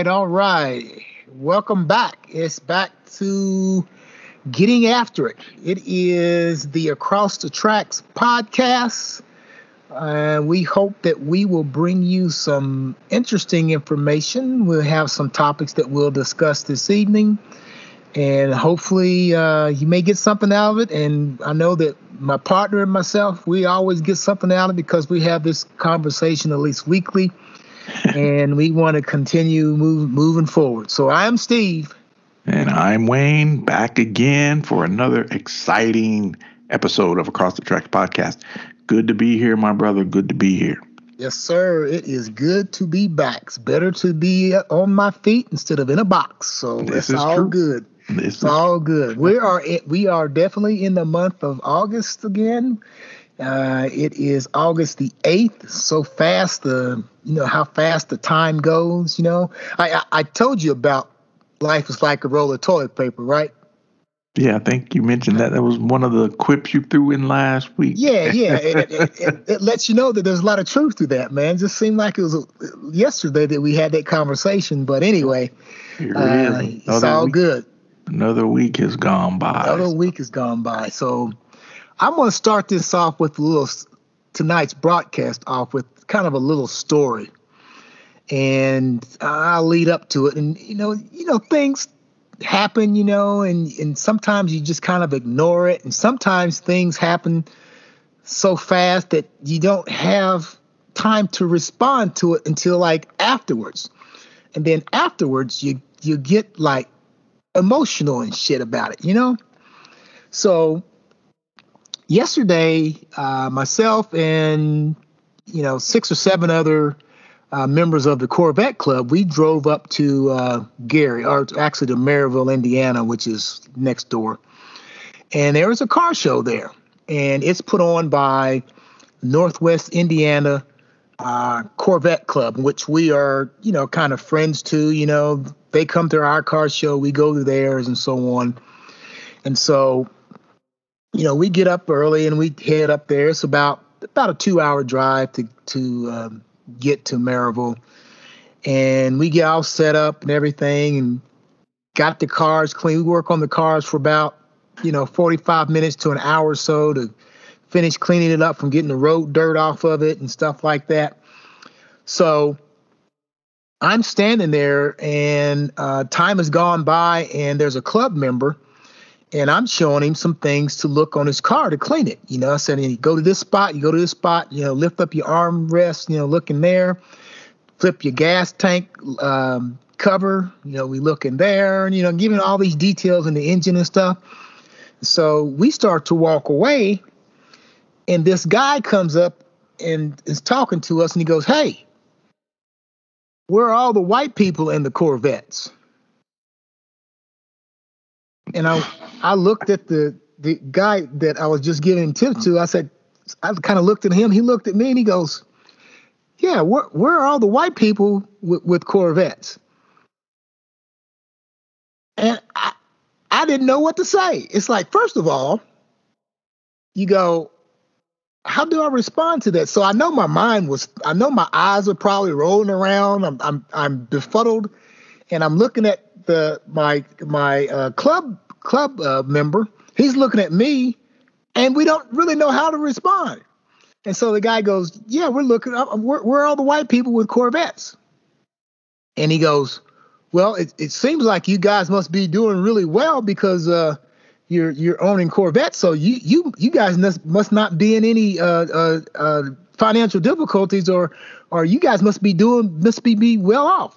All right, all right. Welcome back. It's back to getting after it. It is the Across the Tracks podcast. Uh, we hope that we will bring you some interesting information. We'll have some topics that we'll discuss this evening, and hopefully, uh, you may get something out of it. And I know that my partner and myself, we always get something out of it because we have this conversation at least weekly, and we want to continue move, moving forward. So I'm Steve. And I'm Wayne, back again for another exciting episode of Across the Tracks podcast. Good to be here, my brother. Good to be here. Yes, sir. It is good to be back. It's better to be on my feet instead of in a box. So This it's is all true. good. This It's all good. We are we are definitely in the month of August again. Uh, it is August the eighth. So fast, the you know how fast the time goes. You know, I, I I told you about life is like a roll of toilet paper, right? yeah, I think you mentioned that. That was one of the quips you threw in last week. Yeah, yeah. it, it, it, it lets you know that there's a lot of truth to that, man. It just seemed like it was uh, yesterday that we had that conversation. But anyway, uh, it's all week, good. Another week has gone by. Another week has gone by. So I'm going to start this off with a little tonight's broadcast off with kind of a little story, and I'll lead up to it. And you know, you know, things happen, you know, and and sometimes you just kind of ignore it, and sometimes things happen so fast that you don't have time to respond to it until like afterwards, and then afterwards you you get like emotional and shit about it, you know. So yesterday, uh, myself and you know six or seven other uh, members of the Corvette Club, we drove up to uh, Gary, or actually to Merrillville, Indiana, which is next door. And there was a car show there, and it's put on by Northwest Indiana uh, Corvette Club, which we are, you know, kind of friends to. You know, they come to our car show, we go to theirs, and so on. And so, you know, we get up early and we head up there. It's about about a two-hour drive to to um, get to Merrillville, and we get all set up and everything, and got the cars clean. We work on the cars for about you know 45 minutes to an hour or so to finish cleaning it up from getting the road dirt off of it and stuff like that. So I'm standing there, and uh, time has gone by, and there's a club member and I'm showing him some things to look on his car to clean it. You know, I said, you go to this spot, you go to this spot, you know, lift up your armrest, you know, look in there, flip your gas tank um, cover, you know, we look in there, and you know, giving all these details in the engine and stuff. So we start to walk away, and this guy comes up and is talking to us, and he goes, "Hey, where are all the white people in the Corvettes?" And I I looked at the the guy that I was just giving tip to. I said, I kind of looked at him. He looked at me and he goes, "Yeah, where where are all the white people with, with Corvettes?" And I I didn't know what to say. It's like, first of all, you go, how do I respond to that? So I know my mind was, I know my eyes were probably rolling around. I'm I'm I'm befuddled, and I'm looking at the my my uh, club club uh, member. He's looking at me, and we don't really know how to respond. And so the guy goes, "Yeah, we're looking up. Where, where are all the white people with Corvettes?" And he goes, "Well, it, it seems like you guys must be doing really well because uh, you're you're owning Corvettes. So you you you guys must must not be in any uh, uh, uh, financial difficulties, or or you guys must be doing must be be well off."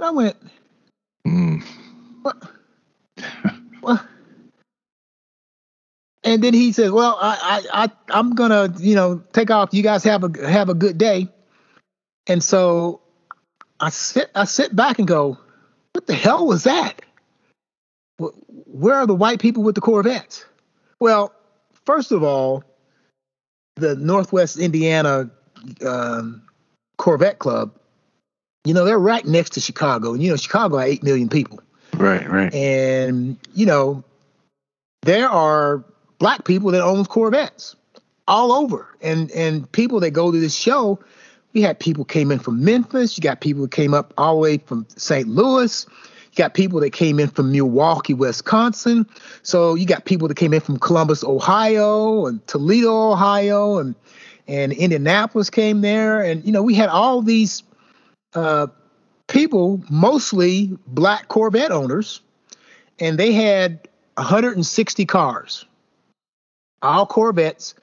I went, Mm. what? what? And then he says, "Well, I, I, I, I'm gonna, you know, take off. You guys have a have a good day." And so I sit, I sit back and go, "What the hell was that? Where are the white people with the Corvettes?" Well, first of all, the Northwest Indiana um, Corvette Club, you know, they're right next to Chicago, and you know, Chicago had eight million people. Right, right. And, you know, there are black people that own Corvettes all over. And and people that go to this show we had people came in from Memphis. You got people who came up all the way from St. Louis. You got people that came in from Milwaukee, Wisconsin. So you got people that came in from Columbus, Ohio, and Toledo, Ohio, and and Indianapolis came there. And you know, we had all these uh, people, mostly black Corvette owners, and they had 160 cars, all Corvettes.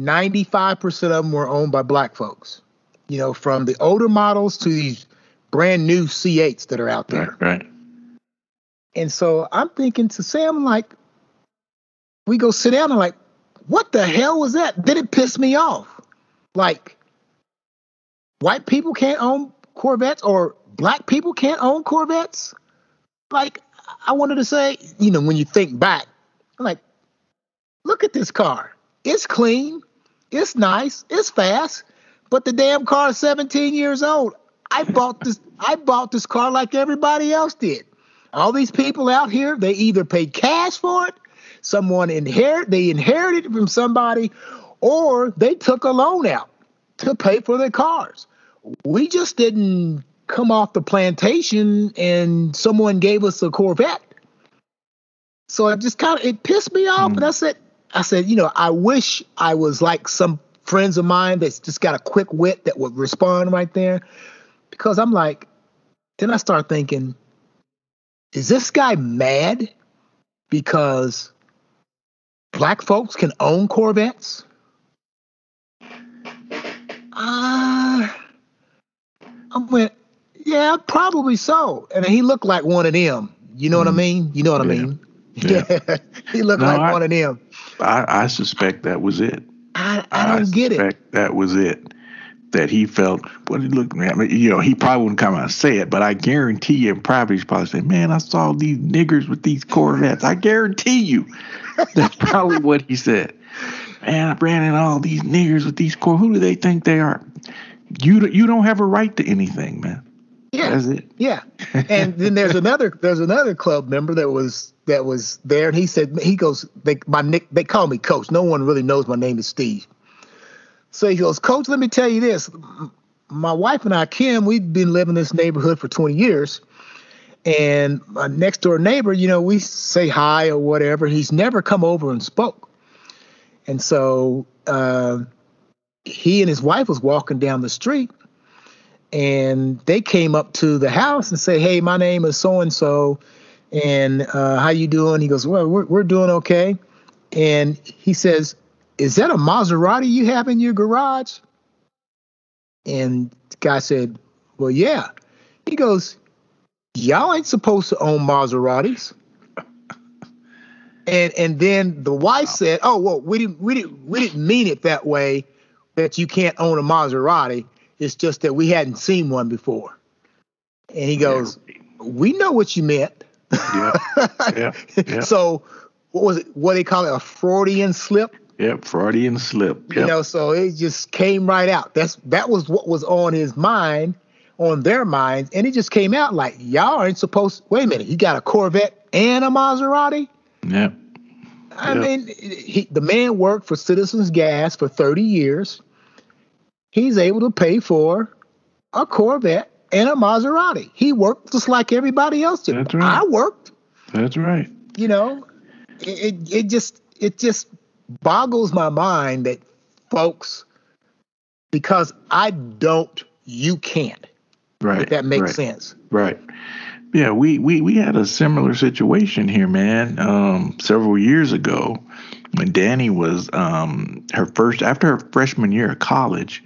95% of them were owned by black folks. You know, from the older models to these brand new C8s that are out there. Right. right. And so I'm thinking to Sam, like, we go sit down and like, what the hell was that? Did it piss me off. Like, white people can't own Corvettes or black people can't own Corvettes. Like, I wanted to say, you know, when you think back, like, look at this car. It's clean, it's nice, it's fast, but the damn car is 17 years old. I bought this. I bought this car like everybody else did. All these people out here, they either paid cash for it, someone inherit, they inherited it from somebody, or they took a loan out to pay for their cars. We just didn't come off the plantation and someone gave us a Corvette. So it just kind of it pissed me off, mm. and I said, I said, you know, I wish I was like some friends of mine that's just got a quick wit that would respond right there, because I'm like, then I start thinking, is this guy mad because black folks can own Corvettes? Uh, I went, yeah, probably so. And he looked like one of them. You know mm. what I mm-hmm. mean? You know what yeah. I mean? Yeah. he looked no, like I, one of them. I, I suspect that was it. I, I don't I get it. That was it. That he felt, what he looked at me, you know, he probably wouldn't come out and say it, but I guarantee you in private, he's probably saying, Man, I saw these niggers with these Corvettes. I guarantee you. That's probably what he said. Man, I ran in all these niggers with these Corvettes. Who do they think they are? You, you don't have a right to anything, man. Yeah. That's it. Yeah. And then there's another there's another club member that was that was there and he said he goes they my nick they call me coach. No one really knows my name is Steve. So he goes, Coach, let me tell you this. My wife and I, Kim, we've been living in this neighborhood for 20 years. And my next door neighbor, you know, we say hi or whatever. He's never come over and spoke. And so uh, he and his wife was walking down the street and they came up to the house and say, "Hey, my name is so and so, and how you doing?" He goes, "Well, we're we're doing okay," and he says, "Is that a Maserati you have in your garage?" And the guy said, "Well, yeah." He goes, "Y'all ain't supposed to own Maseratis." and and then the wife wow. said, "Oh, well, we didn't we didn't we didn't mean it that way that you can't own a Maserati." It's just that we hadn't seen one before. And he goes, yeah. We know what you meant. Yeah. yeah. yeah. so what was it? What they call it? A Freudian slip? Yep, Freudian slip. Yep. You know, so it just came right out. That's that was what was on his mind, on their minds, and it just came out like y'all aren't supposed. Wait a minute, you got a Corvette and a Maserati? Yep. I yep. mean, he, the man worked for Citizens Gas for 30 years he's able to pay for a Corvette and a Maserati. He worked just like everybody else did. That's right. I worked. That's right. You know, it, it, it just it just boggles my mind that folks because I don't, you can't. Right. If that makes right. sense. Right. Yeah, we, we we had a similar situation here, man. Um, several years ago, when Danny was um, her first after her freshman year of college,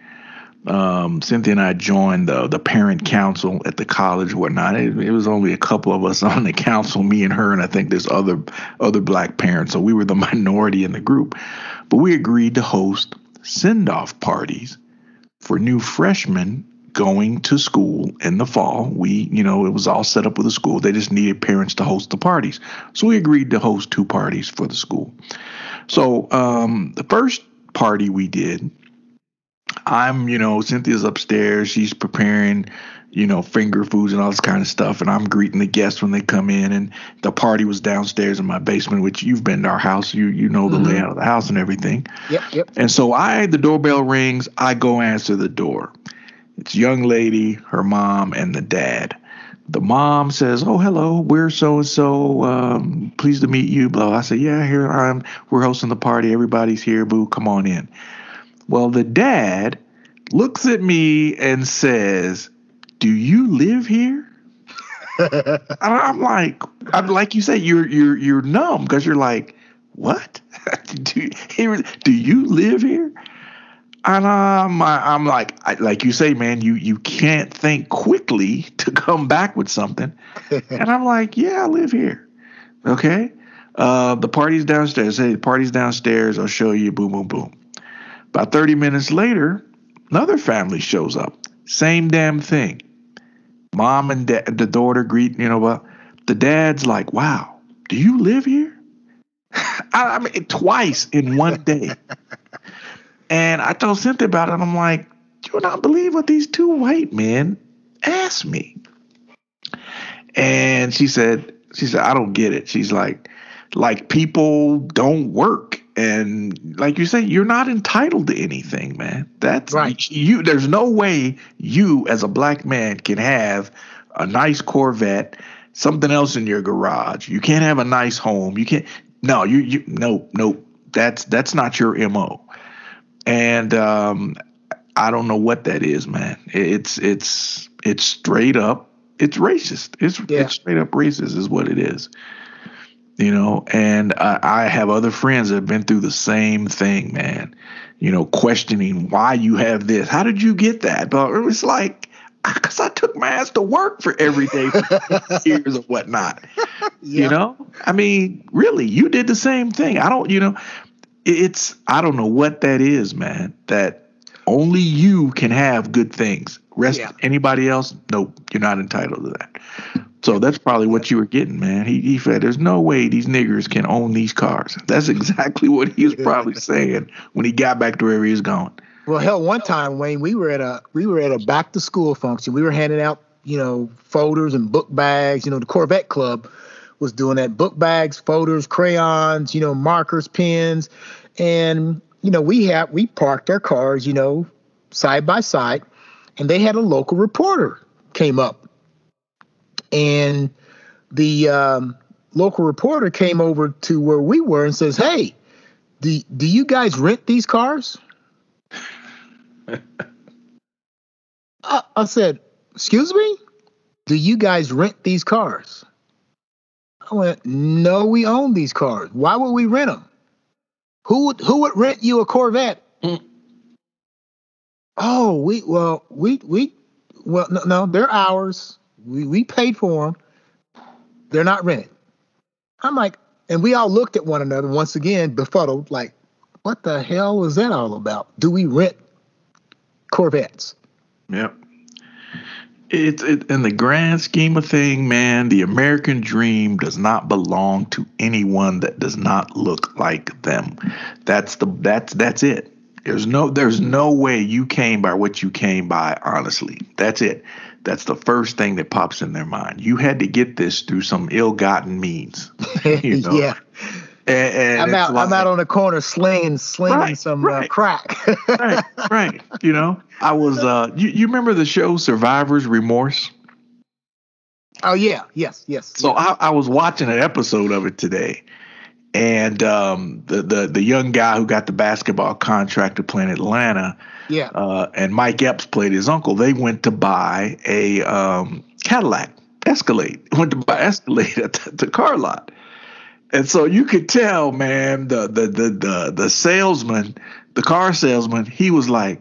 um, Cynthia and I joined the the parent council at the college, whatnot. It, it, was only a couple of us on the council, me and her, and I think there's other other black parents. So we were the minority in the group, but we agreed to host send off parties for new freshmen going to school in the fall. We, you know, it was all set up with the school. They just needed parents to host the parties, so we agreed to host two parties for the school. So um, the first party we did I'm, you know, Cynthia's upstairs. She's preparing, you know, finger foods and all this kind of stuff. And I'm greeting the guests when they come in. And the party was downstairs in my basement, which you've been to our house. You you know the mm-hmm. layout of the house and everything. Yep, yep. And so I the doorbell rings, I go answer the door. It's young lady, her mom, and the dad. The mom says, "Oh, hello, we're so and so. Pleased to meet you." Blah. I say, "Yeah, here I'm. We're hosting the party. Everybody's here. Boo, come on in." Well, the dad looks at me and says, "Do you live here?" I'm like, I'm like you said, you're you're you're numb because you're like, what? do, do you live here? And I'm, I'm like, I, like you say, man, you you can't think quickly to come back with something. and I'm like, yeah, I live here. Okay. Uh, the party's downstairs. Hey, the party's downstairs. I'll show you. Boom, boom, boom. About 30 minutes later, another family shows up. Same damn thing. Mom and dad, the daughter greet, you know, but the dad's like, wow, do you live here? I, I mean, twice in one day. And I told Cynthia about it. And I'm like, do not believe what these two white men asked me. And she said, she said, I don't get it. She's like, like people don't work. And like you say, you're not entitled to anything, man. That's right. You there's no way you as a black man can have a nice Corvette, something else in your garage. You can't have a nice home. You can't no, you you no, no. That's that's not your MO. And um I don't know what that is, man. It's it's it's straight up it's racist. It's yeah. it's straight up racist is what it is you know and I, I, have other friends that have been through the same thing man you know questioning why you have this how did you get that but it was like because i took my ass to work for every day for years or whatnot yeah. you know i mean really you did the same thing i don't you know it's i don't know what that is man that only you can have good things rest yeah. anybody else nope you're not entitled to that so that's probably what you were getting, man. He, he said, "There's no way these niggers can own these cars." That's exactly what he was probably saying when he got back to where he was going. Well, hell, one time, Wayne, we were at a we were at a back to school function. We were handing out, you know, folders and book bags. You know, the Corvette Club was doing that: book bags, folders, crayons, you know, markers, pens, and you know, we had we parked our cars, you know, side by side, and they had a local reporter came up and the um, local reporter came over to where we were and says, "Hey, do do you guys rent these cars?" I, I said, "Excuse me, do you guys rent these cars?" I went, "No, we own these cars. Why would we rent them? Who would who would rent you a Corvette?" Mm. Oh, we well we we well no, no they're ours. We we paid for them. They're not rented. I'm like, and we all looked at one another once again, befuddled, like, what the hell was that all about? Do we rent Corvettes? Yep. It's it, in the grand scheme of thing, man. The American dream does not belong to anyone that does not look like them. That's the that's that's it. There's no there's no way you came by what you came by. Honestly, that's it. That's the first thing that pops in their mind. You had to get this through some ill-gotten means. You know? yeah. And, and I'm out. Like, I'm out on the corner slinging, slinging right, some uh, right. Uh, crack. right, right. You know, I was. Uh, you, you remember the show Survivor's Remorse? Oh yeah, yes, yes. So I, I was watching an episode of it today, and um, the the the young guy who got the basketball contract to play in Atlanta yeah. Uh, and Mike Epps played his uncle. They went to buy a um, Cadillac Escalade. Went to buy Escalade at the, the car lot. And so you could tell, man, the the the the the salesman, the car salesman, he was like,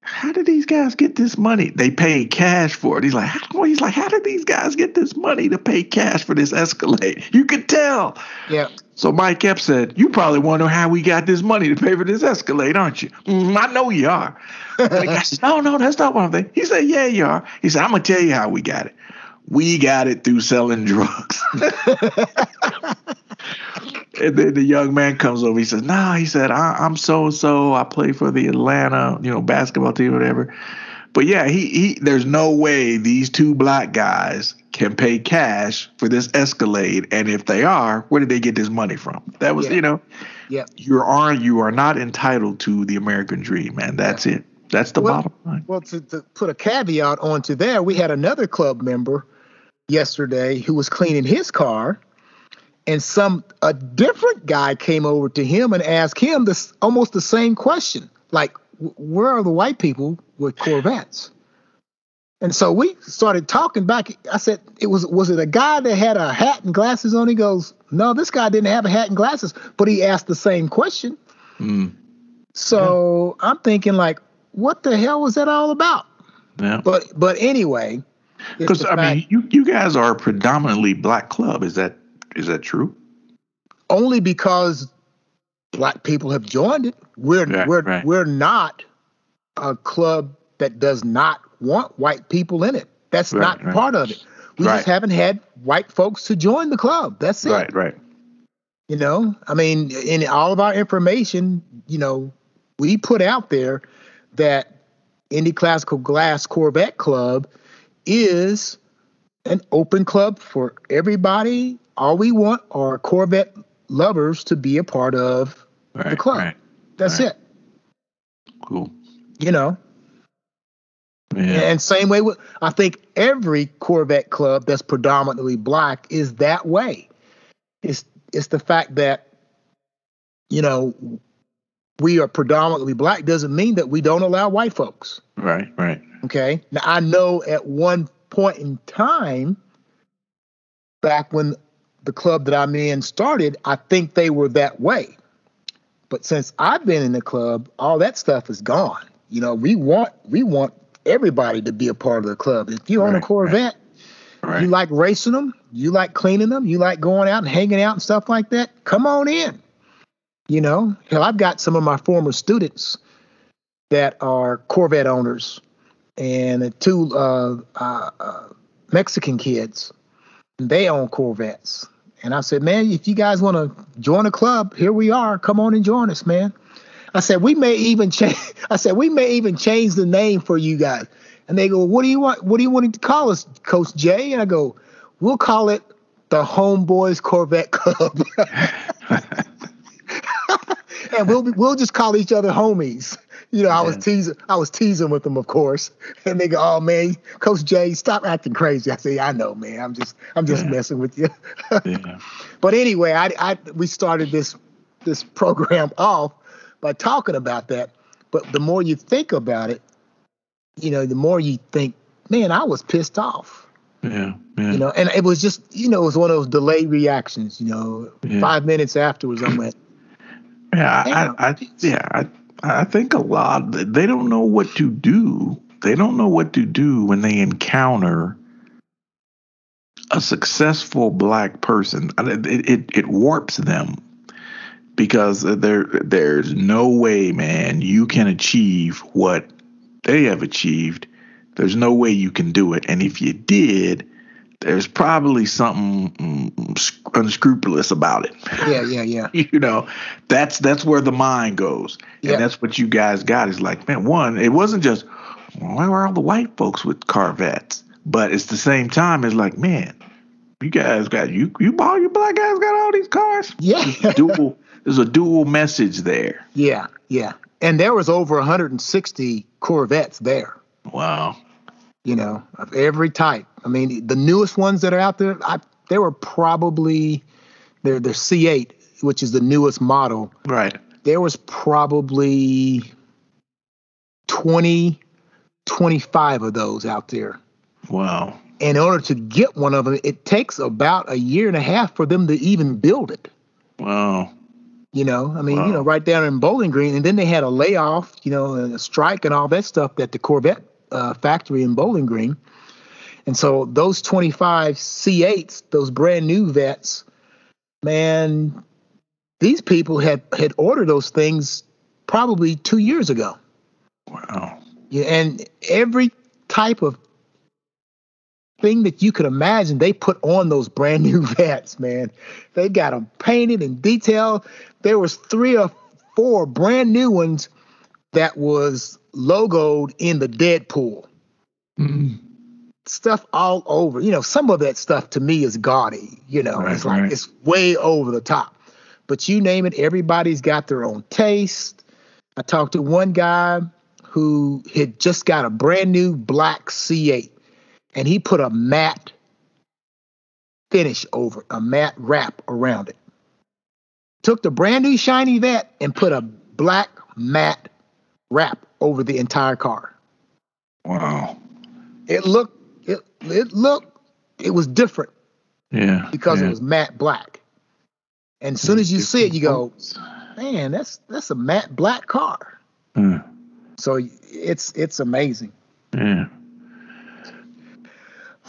"How did these guys get this money? They paid cash for it." He's like, how, "He's like, how did these guys get this money to pay cash for this Escalade?" You could tell. Yeah. So Mike Epps said, "You probably wonder how we got this money to pay for this Escalade, aren't you?" Mm, I know you are. the guy said, "No, no, that's not one them." He said, "Yeah, you are." He said, "I'm gonna tell you how we got it. We got it through selling drugs." and then the young man comes over. He says, "Nah," he said, I- am so so. I play for the Atlanta, you know, basketball team, whatever." But yeah, he, he there's no way these two black guys can pay cash for this Escalade, and if they are, where did they get this money from? That was, yeah. you know, yeah, you are you are not entitled to the American dream, man. That's yeah. it. That's the Well- bottom line. Well, to, to put a caveat onto there, we had another club member yesterday who was cleaning his car, and some a different guy came over to him and asked him this almost the same question, like, "Where are the white people with Corvettes?" And so we started talking back. I said, "It was was it a guy that had a hat and glasses on?" He goes, "No, this guy didn't have a hat and glasses, but he asked the same question." Mm, So I'm thinking, like, what the hell was that all about? yeah. But but anyway, Because I mean, you you guys are a predominantly black club. Is that is that true? only because black people have joined it. We're Right, we're right. we're not a club that does not want white people in it. That's Right, not right. part of it. We just haven't had white folks to join the club. That's it. Right, right. You know, I mean, in all of our information, you know, we put out there that Indy Classical Glass Corvette Club is an open club for everybody. All we want are Corvette lovers to be a part of Right, the club. right. That's Right. it. Cool. You know, Yeah. and same way with I think every Corvette club that's predominantly black is that way. It's it's the fact that you know we are predominantly black doesn't mean that we don't allow white folks. Right, right. Okay. Now I know at one point in time, back when the club that I'm in started, I think they were that way. But since I've been in the club, all that stuff is gone. You know, we want we want everybody to be a part of the club. If you own a Corvette, Right. you like racing them, you like cleaning them, you like going out and hanging out and stuff like that, come on in. You know, hell, I've got some of my former students that are Corvette owners and two uh, uh, uh, Mexican kids. They own Corvettes. And I said, man, if you guys want to join a club, here we are. Come on and join us, man. I said, we may even change. I said, we may even change the name for you guys. And they go, what do you want? What do you want to call us, Coach Jay? And I go, we'll call it the Homeboys Corvette Club. and we'll be, we'll just call each other homies. You know, I was teasing, I was teasing with them, of course. And they go, "Oh man, Coach Jay, stop acting crazy." I say, "I know, man. I'm just, I'm just Yeah. messing with you." yeah. but anyway, I, I, we started this, this program off by talking about that. But the more you think about it, you know, the more you think, man, I was pissed off. Yeah. Yeah. You know, and it was just, you know, it was one of those delayed reactions. You know, Yeah. five minutes afterwards, I went, Yeah. I, I, yeah, I, I think a lot they don't know what to do. They don't know what to do when they encounter a successful black person. It it, it warps them because there there's no way, man, you can achieve what they have achieved. There's no way you can do it, and if you did, there's probably something mm, unscrupulous about it yeah, yeah, yeah. you know that's that's where the mind goes Yeah. and that's what you guys got is like man one it wasn't just why were all the white folks with corvettes but it's the same time it's like man you guys got you you all you black guys got all these cars Yeah. dual there's a dual message there Yeah, yeah. And there was over 160 Corvettes there, wow you know, of every type. I mean, the newest ones that are out there, I, they were probably they're they're C8, which is the newest model. right There was probably 20, 25 of those out there. wow And in order to get one of them, it takes about a year and a half for them to even build it. wow You know, I mean, you know, right down in Bowling Green, and then they had a layoff, you know, and a strike and all that stuff at the Corvette uh, factory in Bowling Green. And so those 25 C8s, those brand new vets, man, these people had had ordered those things probably two years ago. wow Yeah, and every type of thing that you could imagine, they put on those brand new vets, man. They got them painted and detailed. There was three or four brand new ones that was logoed in the Deadpool. Mm. Stuff all over. You know, some of that stuff to me is gaudy. You know, Right, it's like right. it's way over the top. But you name it, everybody's got their own taste. I talked to one guy who had just got a brand new black C8 and he put a matte finish over a matte wrap around it. Took the brand new shiny vet and put a black matte wrap over the entire car. Wow. It looked it it looked it was different. Yeah. Because yeah. it was matte black. And as soon as you see it, you go, man, that's that's a matte black car. Mm. So it's it's amazing. Yeah.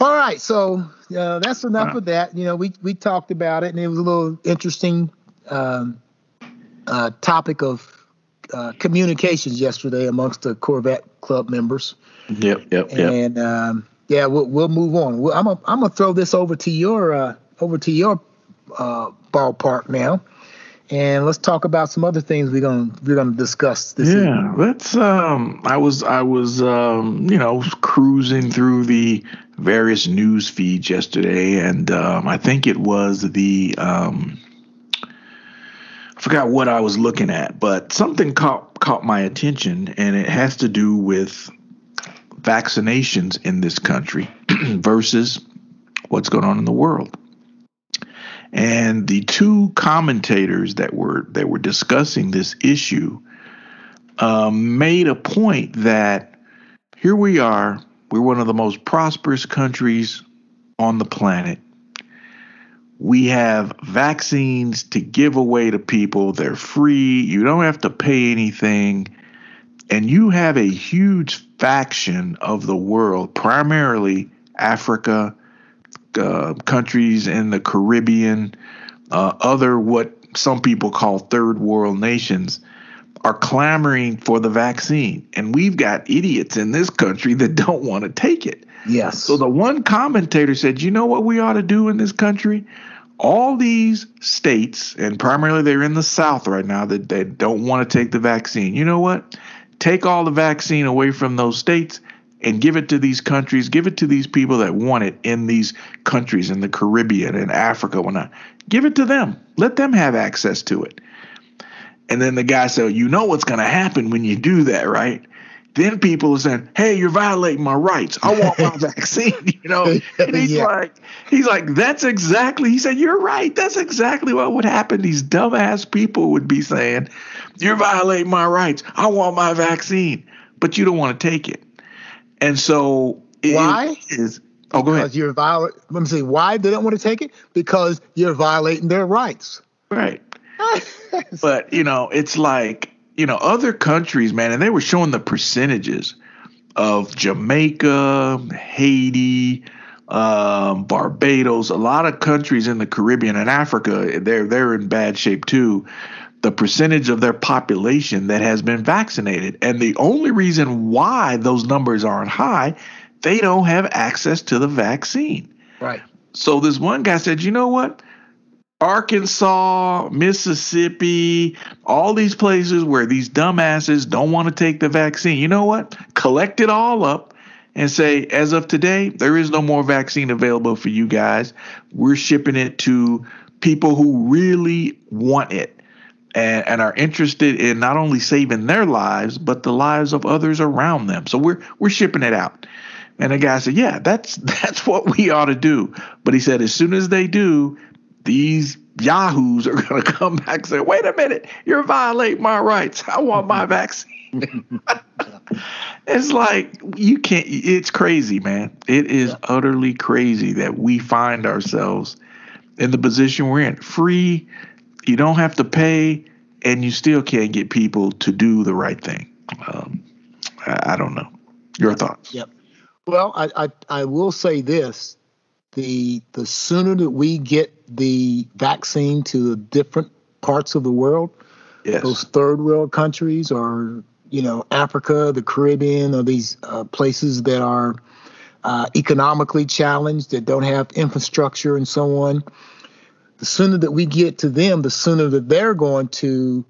All right, so uh, that's enough wow. of that. You know, we we talked about it, and it was a little interesting um, uh, topic of uh, communications yesterday amongst the Corvette Club members. Yep, yep, yep. And um, yeah, we'll we'll move on. We'll, I'm gonna throw this over to your uh, over to your uh, ballpark now and let's talk about some other things we're gonna we're gonna discuss this yeah evening. let's um i was i was um you know cruising through the various news feeds yesterday and um i think it was the um i forgot what i was looking at but something caught caught my attention and it has to do with vaccinations in this country versus what's going on in the world and the two commentators that were that were discussing this issue um, made a point that here we are, we're one of the most prosperous countries on the planet. We have vaccines to give away to people. They're free. You don't have to pay anything. And you have a huge faction of the world, primarily Africa, uh, countries in the Caribbean, uh, other what some people call third world nations, are clamoring for the vaccine. And we've got idiots in this country that don't want to take it. Yes. So the one commentator said, you know what we ought to do in this country? All these states, and primarily they're in the South right now, that they don't want to take the vaccine. You know what? Take all the vaccine away from those states and give it to these countries, give it to these people that want it in these countries in the Caribbean and Africa, whatnot. Give it to them. Let them have access to it. And then the guy said, You know what's going to happen when you do that, right? Then people are saying, Hey, you're violating my rights. I want my vaccine, you know? And he's yeah. like, He's like, That's exactly, he said, You're right. That's exactly what would happen. These dumbass people would be saying, You're violating my rights. I want my vaccine. But you don't want to take it. And so why is oh go ahead because. You're violating. Let me see why they don't want to take it because you're violating their rights. Right. but you know, it's like you know other countries, man, and they were showing the percentages of Jamaica, Haiti, um, Barbados, a lot of countries in the Caribbean and Africa. They're they're in bad shape too the percentage of their population that has been vaccinated. And the only reason why those numbers aren't high, they don't have access to the vaccine. Right. So this one guy said, you know what? Arkansas, Mississippi, all these places where these dumbasses don't want to take the vaccine. You know what? Collect it all up and say, as of today, there is no more vaccine available for you guys. We're shipping it to people who really want it and, and, are interested in not only saving their lives but the lives of others around them. So we're we're shipping it out. And the guy said, "Yeah, that's that's what we ought to do." But he said, as soon as they do, these yahoos are going to come back and say, "Wait a minute, you're violating my rights. I want my vaccine." it's like you can't. It's crazy, man. It is yeah. utterly crazy that we find ourselves in the position we're in. Free you don't have to pay, and you still can't get people to do the right thing. Um, I, I, don't know. Your thoughts? Yep. Well, I, I I will say this: the the sooner that we get the vaccine to the different parts of the world, yes. those third world countries, or you know Africa, the Caribbean, or these uh, places that are uh, economically challenged that don't have infrastructure and so on the sooner that we get to them, the sooner that they're going to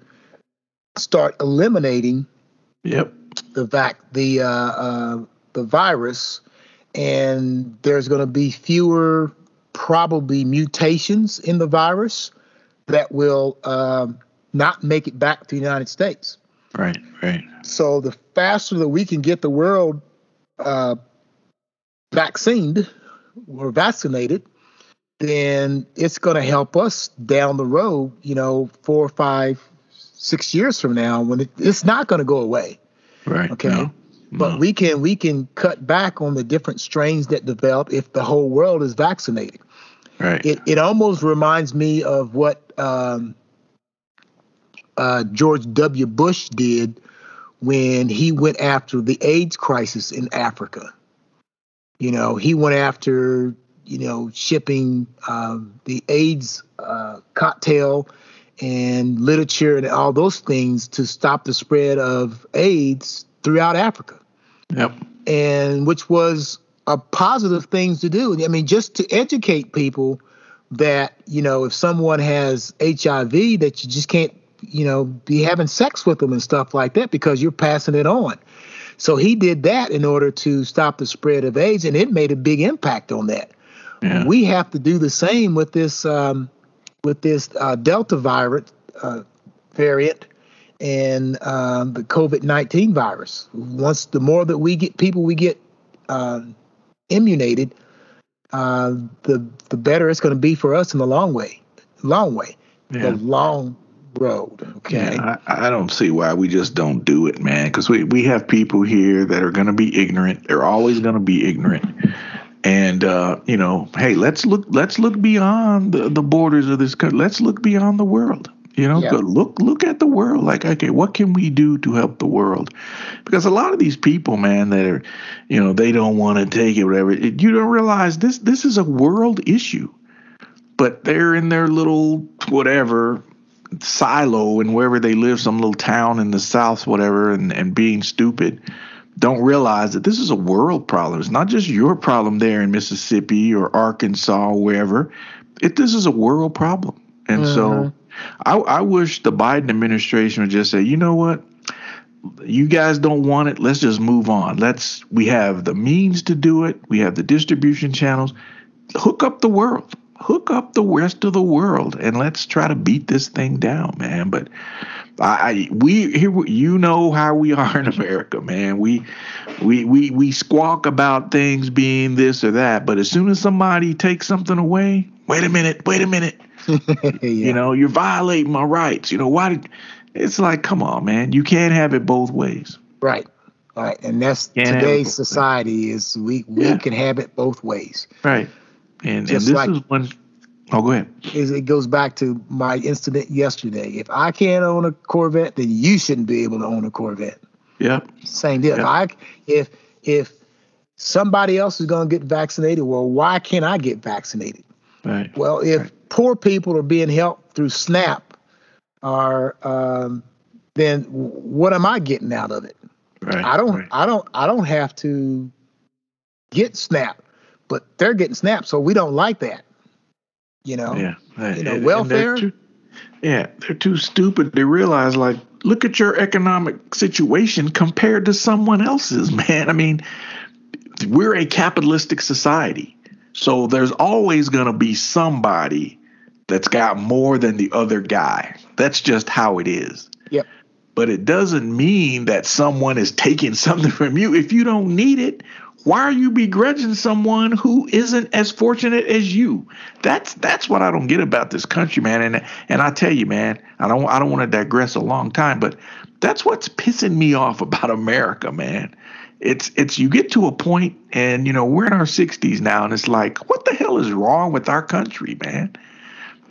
start eliminating yep. the vac the uh, uh, the virus, and there's going to be fewer probably mutations in the virus that will uh, not make it back to the United States. Right, right. So the faster that we can get the world uh, vaccinated or vaccinated, then it's going to help us down the road. You know, four, five, six years from now, when it, it's not going to go away. Right. Okay. No, But no. we can we can cut back on the different strains that develop if the whole world is vaccinated. right. It it almost reminds me of what um, uh, George W. Bush did when he went after the AIDS crisis in Africa. You know, he went after you know shipping um, the AIDS uh, cocktail and literature and all those things to stop the spread of AIDS throughout Africa Yep. and which was a positive thing to do. I mean, just to educate people that you know if someone has HIV, that you just can't you know be having sex with them and stuff like that because you're passing it on. So he did that in order to stop the spread of AIDS, and it made a big impact on that. Yeah. We have to do the same with this um, with this uh, Delta virus uh, variant and um, the COVID nineteen virus. Once the more that we get people we get um, immunated, uh, the the better it's going to be for us in the long way, long way, Yeah. the long road. Okay. Yeah, I, I don't see why we just don't do it, man. Because we, we have people here that are going to be ignorant. They're always going to be ignorant. And uh, you know, hey, let's look let's look beyond the, the borders of this country. Let's look beyond the world. You know, Yeah. look look at the world. Like, okay, what can we do to help the world? Because a lot of these people, man, that are, you know, they don't want to take it, whatever. It, you don't realize this this is a world issue, but they're in their little whatever silo and wherever they live, some little town in the south, whatever, and, and being stupid, don't realize that this is a world problem. It's not just your problem there in Mississippi or Arkansas or wherever. It this is a world problem. And so mm-hmm. I, I wish the Biden administration would just say, you know what? You guys don't want it. Let's just move on. Let's we have the means to do it. We have the distribution channels. Hook up the world. Hook up the rest of the world and let's try to beat this thing down, man. But I, I we here you know how we are in America, man. We we we we squawk about things being this or that, but as soon as somebody takes something away, wait a minute, wait a minute. yeah. You know, you're violating my rights. You know, why did it's like, come on, man. You can't have it both ways. Right. Right. And that's Can't today's society is we we Yeah. can have it both ways. Right. And and this like- is when Oh, go ahead. Is it goes back to my incident yesterday. If I can't own a Corvette, then you shouldn't be able to own a Corvette. Yeah. Same deal. If I if if somebody else is going to get vaccinated, well, why can't I get vaccinated? Right. Well, if Right. poor people are being helped through SNAP, or um, then what am I getting out of it? Right. I don't. Right. I don't. I don't have to get SNAP, but they're getting SNAP, so we don't like that. You know. Yeah. you know, And- and welfare? they're too- yeah, they're too stupid to realize like look at your economic situation compared to someone else's, man. I mean, we're a capitalistic society. So there's always going to be somebody that's got more than the other guy. That's just how it is. Yep. But it doesn't mean that someone is taking something from you. If you don't need it, why are you begrudging someone who isn't as fortunate as you? That's that's what I don't get about this country, man. And and I tell you, man, I don't I don't want to digress a long time, but that's what's pissing me off about America, man. It's it's you get to a point, and you know we're in our 60s now, and it's like, what the hell is wrong with our country, man?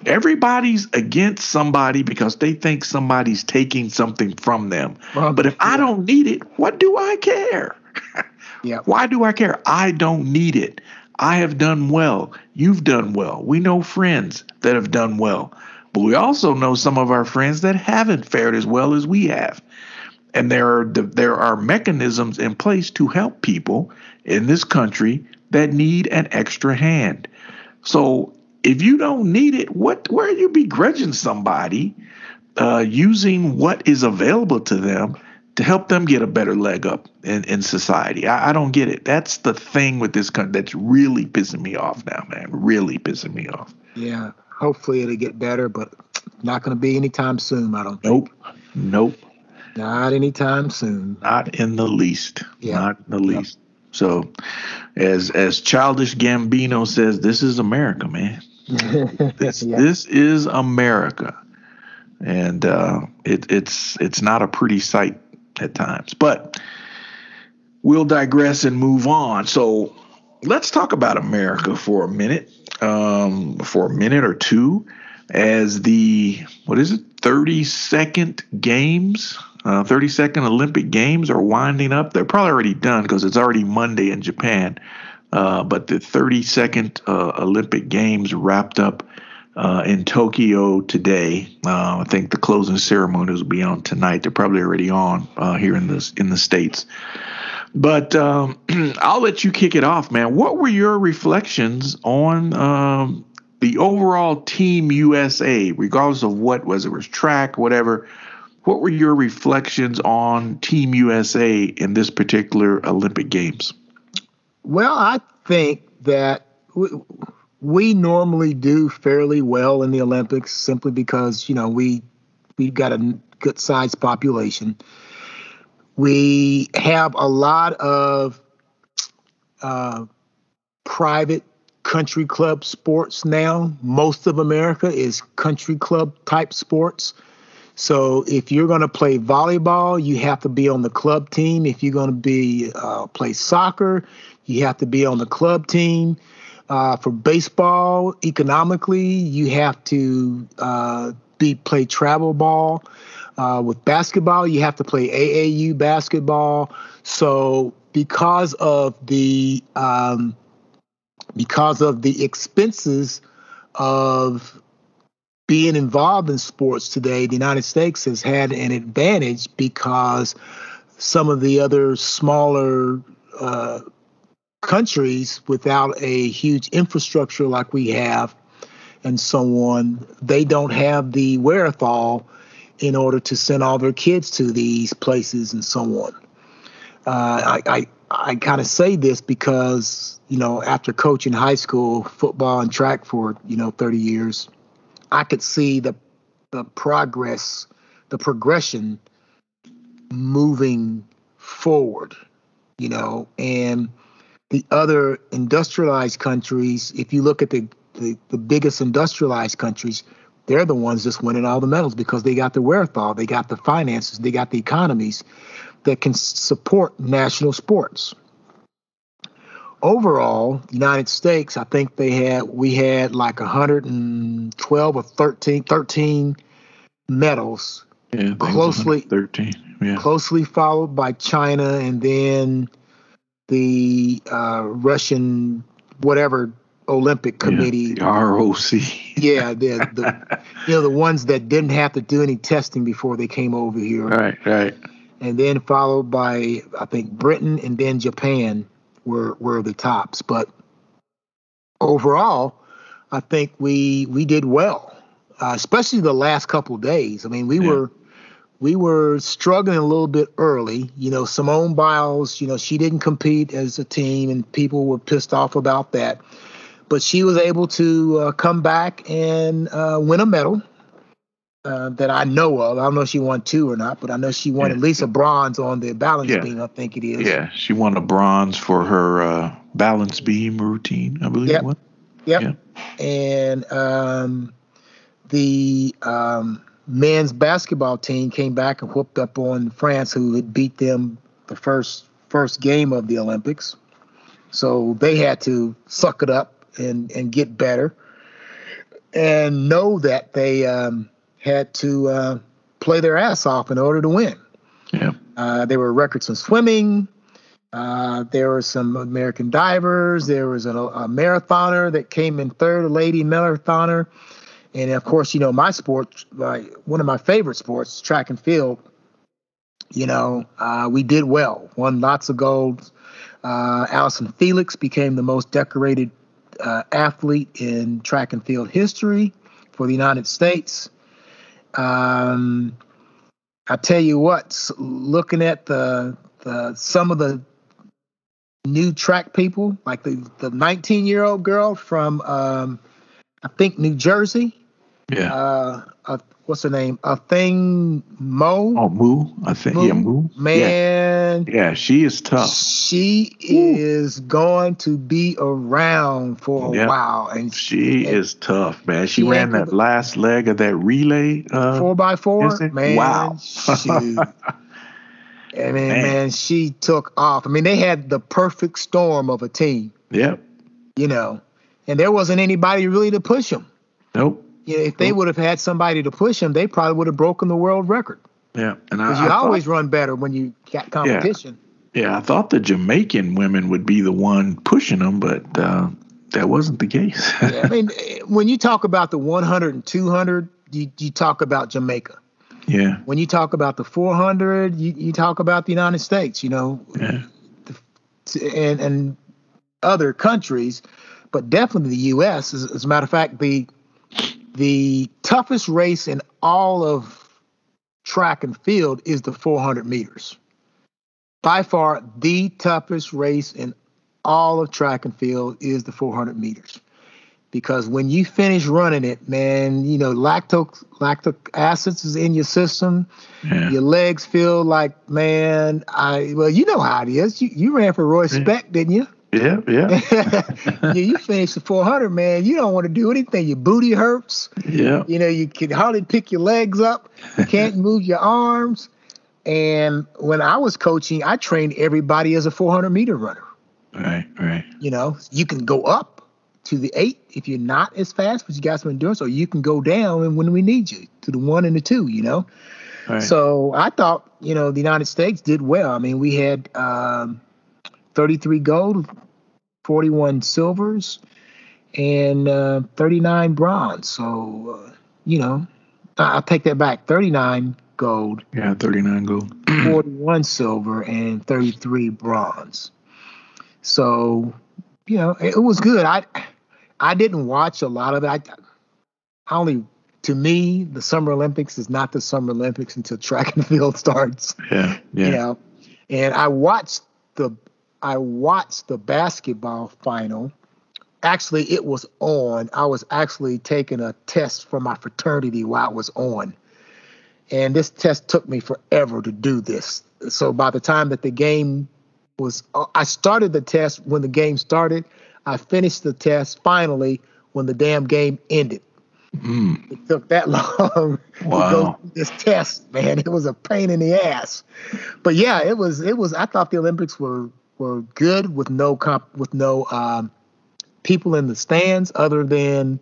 Everybody's against somebody because they think somebody's taking something from them. Well, But if I don't need it, what do I care? Yeah. Why do I care? I don't need it. I have done well. You've done well. We know friends that have done well. But we also know some of our friends that haven't fared as well as we have. And there are there are mechanisms in place to help people in this country that need an extra hand. So if you don't need it, what where are you begrudging somebody uh, using what is available to them to help them get a better leg up in, in society? I, I don't get it. That's the thing with this country that's really pissing me off now, man. Really pissing me off. Yeah. Hopefully it'll get better, but not going to be anytime soon. I don't think. Nope. Nope. Not anytime soon. Not in the least. Yeah. Not in the least. So, as as childish Gambino says, this is America, man. this yeah. this is America, and uh, it, it's it's not a pretty sight at times. But we'll digress and move on. So let's talk about America for a minute, um, for a minute or two, as the what is it, thirty second games, uh, thirty second Olympic Games are winding up. They're probably already done because it's already Monday in Japan. Uh, but the 32nd uh, Olympic Games wrapped up uh, in Tokyo today. Uh, I think the closing ceremonies will be on tonight. They're probably already on uh, here in the in the states. But um, I'll let you kick it off, man. What were your reflections on um, the overall Team USA, regardless of what was it was track, whatever? What were your reflections on Team USA in this particular Olympic Games? Well, I think that we normally do fairly well in the Olympics simply because you know we we've got a good sized population. We have a lot of uh, private country club sports now. Most of America is country club type sports. So if you're going to play volleyball, you have to be on the club team. If you're going to be uh, play soccer, you have to be on the club team. Uh, for baseball, economically, you have to uh, be play travel ball. Uh, with basketball, you have to play AAU basketball. So because of the um, because of the expenses of being involved in sports today, the United States has had an advantage because some of the other smaller uh, countries without a huge infrastructure like we have and so on, they don't have the wherewithal in order to send all their kids to these places and so on. Uh, I, I, I kind of say this because, you know, after coaching high school football and track for, you know, 30 years, I could see the, the progress, the progression moving forward, you know, and the other industrialized countries, if you look at the, the, the biggest industrialized countries, they're the ones just winning all the medals because they got the wherewithal, they got the finances, they got the economies that can support national sports. Overall, the United States, I think they had we had like 112 or 13, 13 medals. Yeah, closely 13. Yeah. Closely followed by China and then the uh, Russian whatever Olympic Committee. Yeah, ROC. yeah, the, the you know the ones that didn't have to do any testing before they came over here. Right, right. And then followed by I think Britain and then Japan were were the tops. But overall, I think we we did well, uh, especially the last couple days. I mean, we yeah. were we were struggling a little bit early. You know, Simone Biles, you know, she didn't compete as a team, and people were pissed off about that. But she was able to uh, come back and uh, win a medal uh, that I know of. I don't know if she won two or not, but I know she won yeah. at least a bronze on the balance yeah. beam. I think it is. Yeah, she won a bronze for her uh, balance beam routine. I believe. Yep. Yep. Yeah. And um, the um, men's basketball team came back and whooped up on France, who had beat them the first first game of the Olympics. So they had to suck it up and and get better, and know that they um, had to uh, play their ass off in order to win. Yeah. Uh, there were records in swimming. Uh, there were some American divers. There was a, a marathoner that came in third, a lady marathoner. And of course, you know, my sport, like one of my favorite sports, track and field. You know, uh, we did well, won lots of golds. Uh, Allyson Felix became the most decorated uh, athlete in track and field history for the United States. Um, I tell you what, looking at the the some of the new track people, like the the 19 year old girl from um, I think New Jersey, Yeah. Uh, uh, what's her name? Athing Mo. Oh, Mu. I think. Yeah, Mu. Man, Yeah, she is tough. she is going to be around for a Yeah. while. And She and is tough, man. She she ran that the- last leg of that relay. Uh, four by four, man. Wow. shoot. I mean, Man. man. she took off. I mean, they had the perfect storm of a team, yep. you know, and there wasn't anybody really to push them. Nope. You know, if they would have had somebody to push them, they probably would have broken the world record. Yeah. And I, Because I you thought- always run better when you got competition. yeah, I thought the Jamaican women would be the one pushing them, but uh, that wasn't the case. Yeah, I mean, when you talk about the 100 and 200, you, you talk about Jamaica. yeah. When you talk about the 400, you, you talk about the United States, you know, Yeah. t- and, and other countries, but definitely the U.S. As, as a matter of fact, the the toughest race in all of track and field is the 400 meters. By far, the toughest race in all of track and field is the 400 meters. Because when you finish running it, man, you know, lactic lactic acids is in your system. Yeah. Your legs feel like, man, I well, you know how it is. You you ran for Roy Yeah. Speck, didn't you? Yeah. Yeah. yeah, you finish the 400, man. You don't want to do anything. Your booty hurts. yeah. You know, you can hardly pick your legs up. You can't move your arms. And when I was coaching, I trained everybody as a 400 meter runner. Right. Right. You know, you can go up to the eight if you're not as fast, but you got some endurance, or you can go down and when we need you to the one and the two. You know. Right. So I thought, you know, the United States did well. I mean, we had um, 33 gold, 41 silvers, and uh, 39 bronze. So, uh, you know, I- I'll take that back 39 gold, yeah. Thirty nine gold. 41 silver, and 33 bronze. So, you know, it, it was good. I I didn't watch a lot of it. I, I only, to me, the Summer Olympics is not the Summer Olympics until track and field starts. Yeah. Yeah. You know, and I watched the I watched the basketball final. Actually, it was on. I was actually taking a test for my fraternity while it was on. And this test took me forever to do this. So by the time that the game was I started the test when the game started. I finished the test finally when the damn game ended. Mm. It took that long to Wow. go this test, man. It was a pain in the ass. But yeah, it was it was I thought the Olympics were were good with no comp with no um, people in the stands other than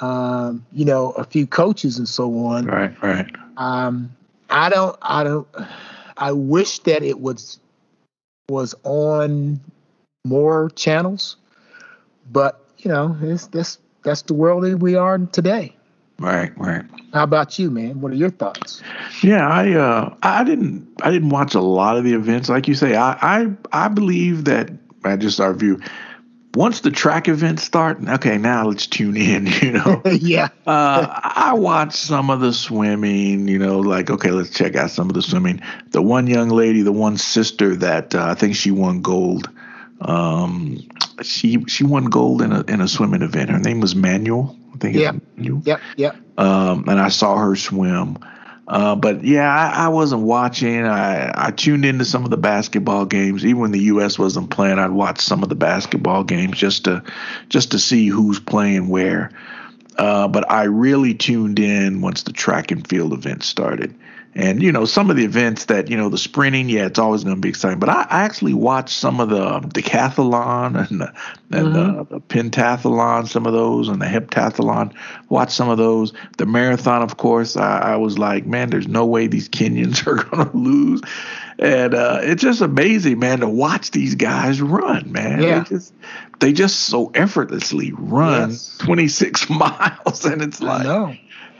um, you know a few coaches and so on. Right. Right. Um, I don't I don't I wish that it was was on more channels, but you know it's this that's the world that we are in today. Right. Right. How about you, man? What are your thoughts? Yeah, I uh I didn't I didn't watch a lot of the events. Like you say, I I, I believe that I just our view. Once the track events start, okay, now let's tune in, you know. yeah, Uh, I watched some of the swimming, you know, like, okay, let's check out some of the swimming. The one young lady, the one sister that uh, I think she won gold. Um, she she won gold in a in a swimming event. Her name was Manuel. Think Yeah. it's Manuel yep, yep. um, and I saw her swim. Uh, but yeah, I, I wasn't watching. I, I tuned into some of the basketball games. Even when the U.S. wasn't playing, I'd watch some of the basketball games just to just to see who's playing where. Uh, but I really tuned in once the track and field events started. And you know some of the events that you know the sprinting, yeah, it's always going to be exciting. But I, I actually watched some of the um, decathlon and the, and the, the pentathlon, some of those, and the heptathlon. Watched some of those. The marathon, of course, I, I was like, man, there's no way these Kenyans are going to lose. And uh, it's just amazing, man, to watch these guys run, man. Yeah. They just they just so effortlessly run Yes. 26 miles, and it's like.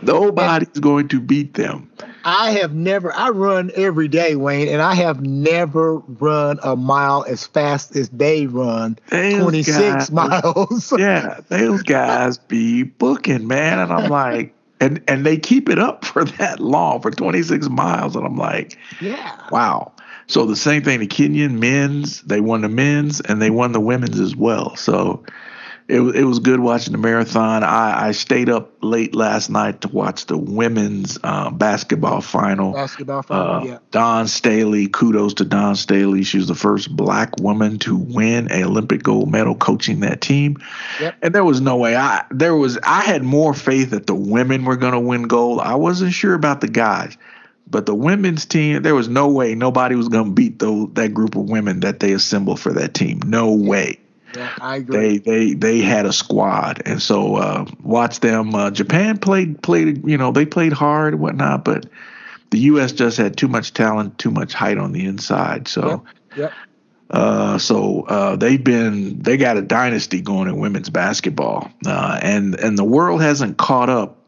Nobody's going to beat them. I have never. I run every day, Wayne, and I have never run a mile as fast as they run. Those Twenty six guys- miles. yeah, those guys be booking, man. And I'm like, and and they keep it up for that long, for 26 miles. And I'm like, yeah. wow. So the same thing, the Kenyan men's, they won the men's and they won the women's as well. So it, it was good watching the marathon. I, I stayed up late last night to watch the women's uh, basketball final. Basketball final, uh, yeah. Dawn Staley, kudos to Dawn Staley. She was the first black woman to win a Olympic gold medal coaching that team. Yep. And there was no way I there was I had more faith that the women were going to win gold. I wasn't sure about the guys. But the women's team, there was no way nobody was going to beat those, that group of women that they assembled for that team. No way. Yeah, I agree. They they they had a squad, and so uh, watch them. Uh, Japan played played you know they played hard and whatnot, but the U.S. just had too much talent, too much height on the inside. So. Yep. yep. Uh, so uh, they've been they got a dynasty going in women's basketball, uh, and and the world hasn't caught up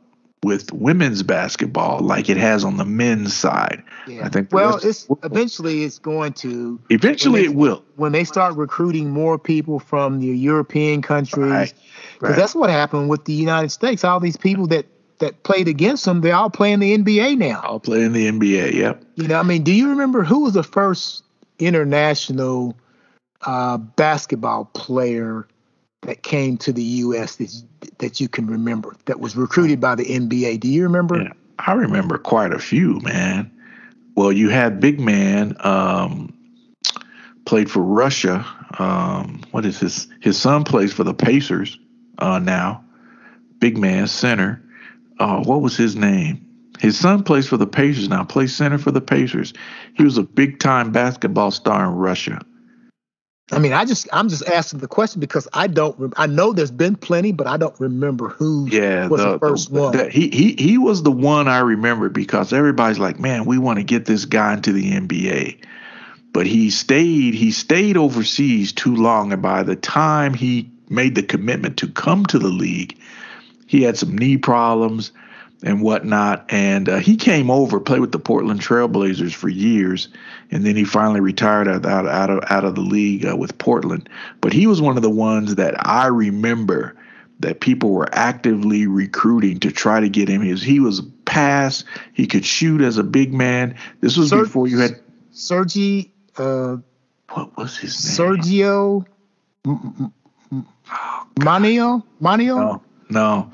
with women's basketball like it has on the men's side. Yeah. I think. Well, it's eventually it's going to. Eventually, they, it will. When they start recruiting more people from the European countries, because right. right. that's what happened with the United States. All these people that that played against them, they're all playing the NBA now. All playing the NBA. Yep. You know, I mean, do you remember who was the first international uh, basketball player that came to the U.S. that that you can remember that was recruited by the NBA? Do you remember? Yeah, I remember quite a few, man. Well, you had big man um, played for Russia. Um, what is his his son plays for the Pacers uh, now. Big man center. Uh, what was his name? His son plays for the Pacers now. Plays center for the Pacers. He was a big time basketball star in Russia. I mean, I just I'm just asking the question because I don't I know there's been plenty, but I don't remember who yeah, was the, the first the, one. The, he he he was the one I remember because everybody's like, man, we want to get this guy into the NBA, but he stayed he stayed overseas too long, and by the time he made the commitment to come to the league, he had some knee problems and whatnot. And uh, he came over, played with the Portland Trailblazers for years, and then he finally retired out, out, out of out of the league uh, with Portland. But he was one of the ones that I remember that people were actively recruiting to try to get him. His he was pass, he could shoot as a big man. This was Ser- before you had Sergi. Uh, what was his name? Sergio. M- Manio? Manio? No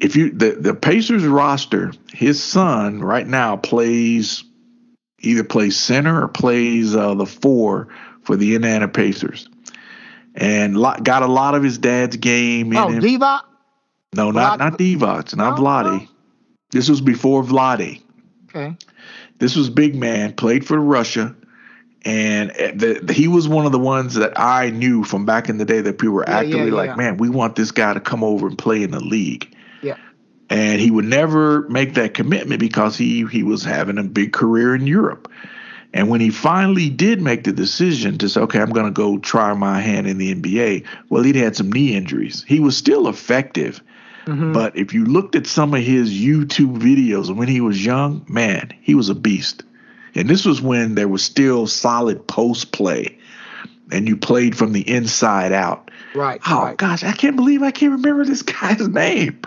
if you the, the Pacers roster, his son right now plays either plays center or plays uh, the four for the Indiana Pacers, and got a lot of his dad's game. In oh, him. Divac? No, not not Divac, not oh, Vlade. This was before Vlade. Okay. This was big man, played for Russia, and eh, the, the, he was one of the ones that I knew from back in the day that people were yeah, actively yeah, yeah. like, man, we want this guy to come over and play in the league. Yeah. And he would never make that commitment because he he was having a big career in Europe. And when he finally did make the decision to say, okay, I'm going to go try my hand in the NBA, well, he'd had some knee injuries. He was still effective. Mm-hmm. But if you looked at some of his YouTube videos when he was young, man, he was a beast. And this was when there was still solid post play and you played from the inside out. Right. Oh, right. gosh, I can't believe I can't remember this guy's name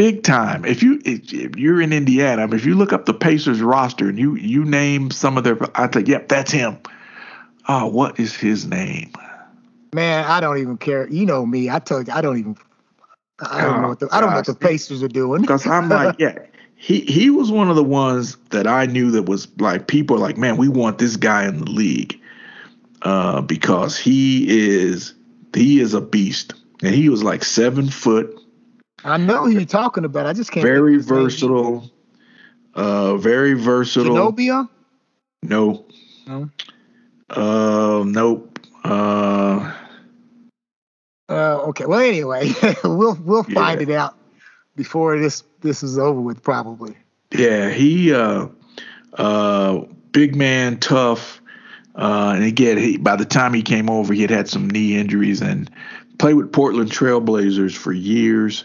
big time. If you if, you're in Indiana, I mean, if you look up the Pacers roster and you you name some of their, I think, yep, that's him. Oh, what is his name? Man, I don't even care. You know me. I tell you, I don't even. I don't oh, know what the I don't know what the Pacers are doing. Because I'm like, yeah, he he was one of the ones that I knew that was like people are like, man, we want this guy in the league, uh, because he is he is a beast, and he was like seven foot, I know who you're talking about. I just can't. Very versatile. Uh, very versatile. Ginobili? No. No. Uh, nope. Uh. Uh, okay. Well, anyway, we'll we'll find yeah. it out before this this is over with, probably. Yeah, he uh, uh, big man, tough, uh, and again, he, by the time he came over, he had had some knee injuries and played with Portland Trailblazers for years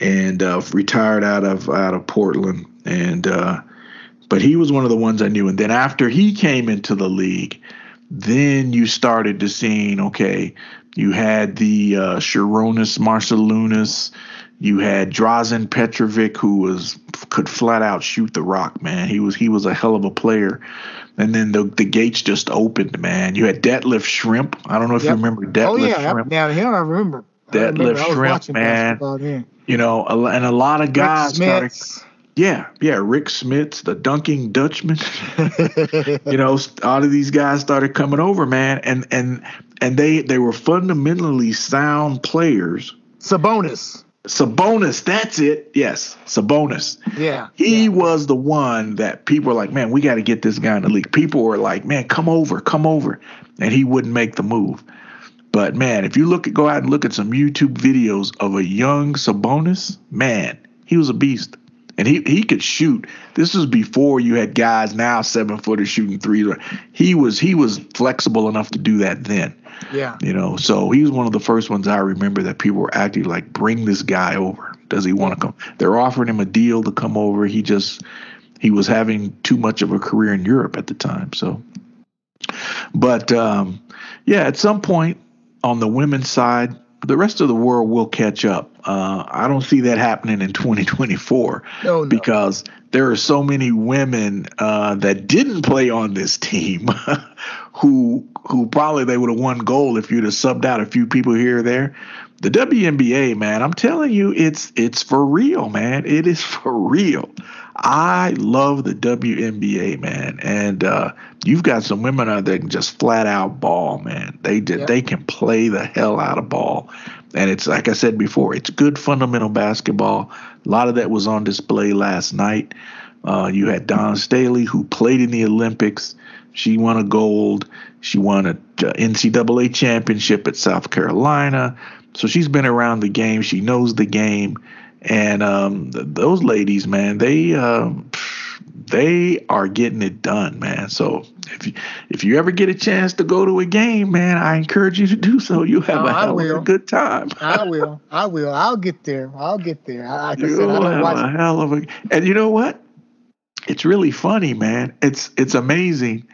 and uh, retired out of out of Portland. And uh, but he was one of the ones I knew. And then after he came into the league, then you started to seeing okay, you had the uh, Sarunas Marciulionis, you had Drazen Petrovic, who was could flat out shoot the rock, man. He was he was a hell of a player. And then the the gates just opened, man. You had Detlef Schrempf. I don't know if yep. you remember Detlef oh, yeah. Schrempf. Yeah, him I remember. Detlef Schrempf, man. You know, and a lot of guys started. Yeah, yeah, Rick Smits, the dunking Dutchman. you know, all of these guys started coming over, man, and and and they they were fundamentally sound players. Sabonis. Sabonis, that's it. Yes, Sabonis. Yeah. He yeah. was the one that people were like, man, we got to get this guy in the league. People were like, man, come over, come over. And he wouldn't make the move. But man, if you look at go out and look at some YouTube videos of a young Sabonis, man, he was a beast. And he, he could shoot. This was before you had guys now seven footers shooting three. He was he was flexible enough to do that then. Yeah. You know, so he was one of the first ones I remember that people were acting like, bring this guy over. Does he want to come? They're offering him a deal to come over. He just he was having too much of a career in Europe at the time. So, but um, yeah, at some point on the women's side, the rest of the world will catch up. Uh, I don't see that happening in 2024 no, no. because there are so many women uh, that didn't play on this team who who probably they would have won gold if you'd have subbed out a few people here or there. The WNBA, man, I'm telling you, it's it's for real, man. It is for real. I love the WNBA, man, and uh, you've got some women out there that can just flat out ball, man. They did, yep. they can play the hell out of ball, and it's like I said before, it's good fundamental basketball. A lot of that was on display last night. Uh, you had Dawn Staley, who played in the Olympics. She won a gold. She won a NCAA championship at South Carolina. So she's been around the game. She knows the game. And um, th- those ladies, man, they uh, they are getting it done, man. So if you if you ever get a chance to go to a game, man, I encourage you to do so. You have oh, a hell of a good time. I will. I will. I'll get there. I'll get there. Like I said, I have a hell of a. And you know what? It's really funny, man. It's it's amazing.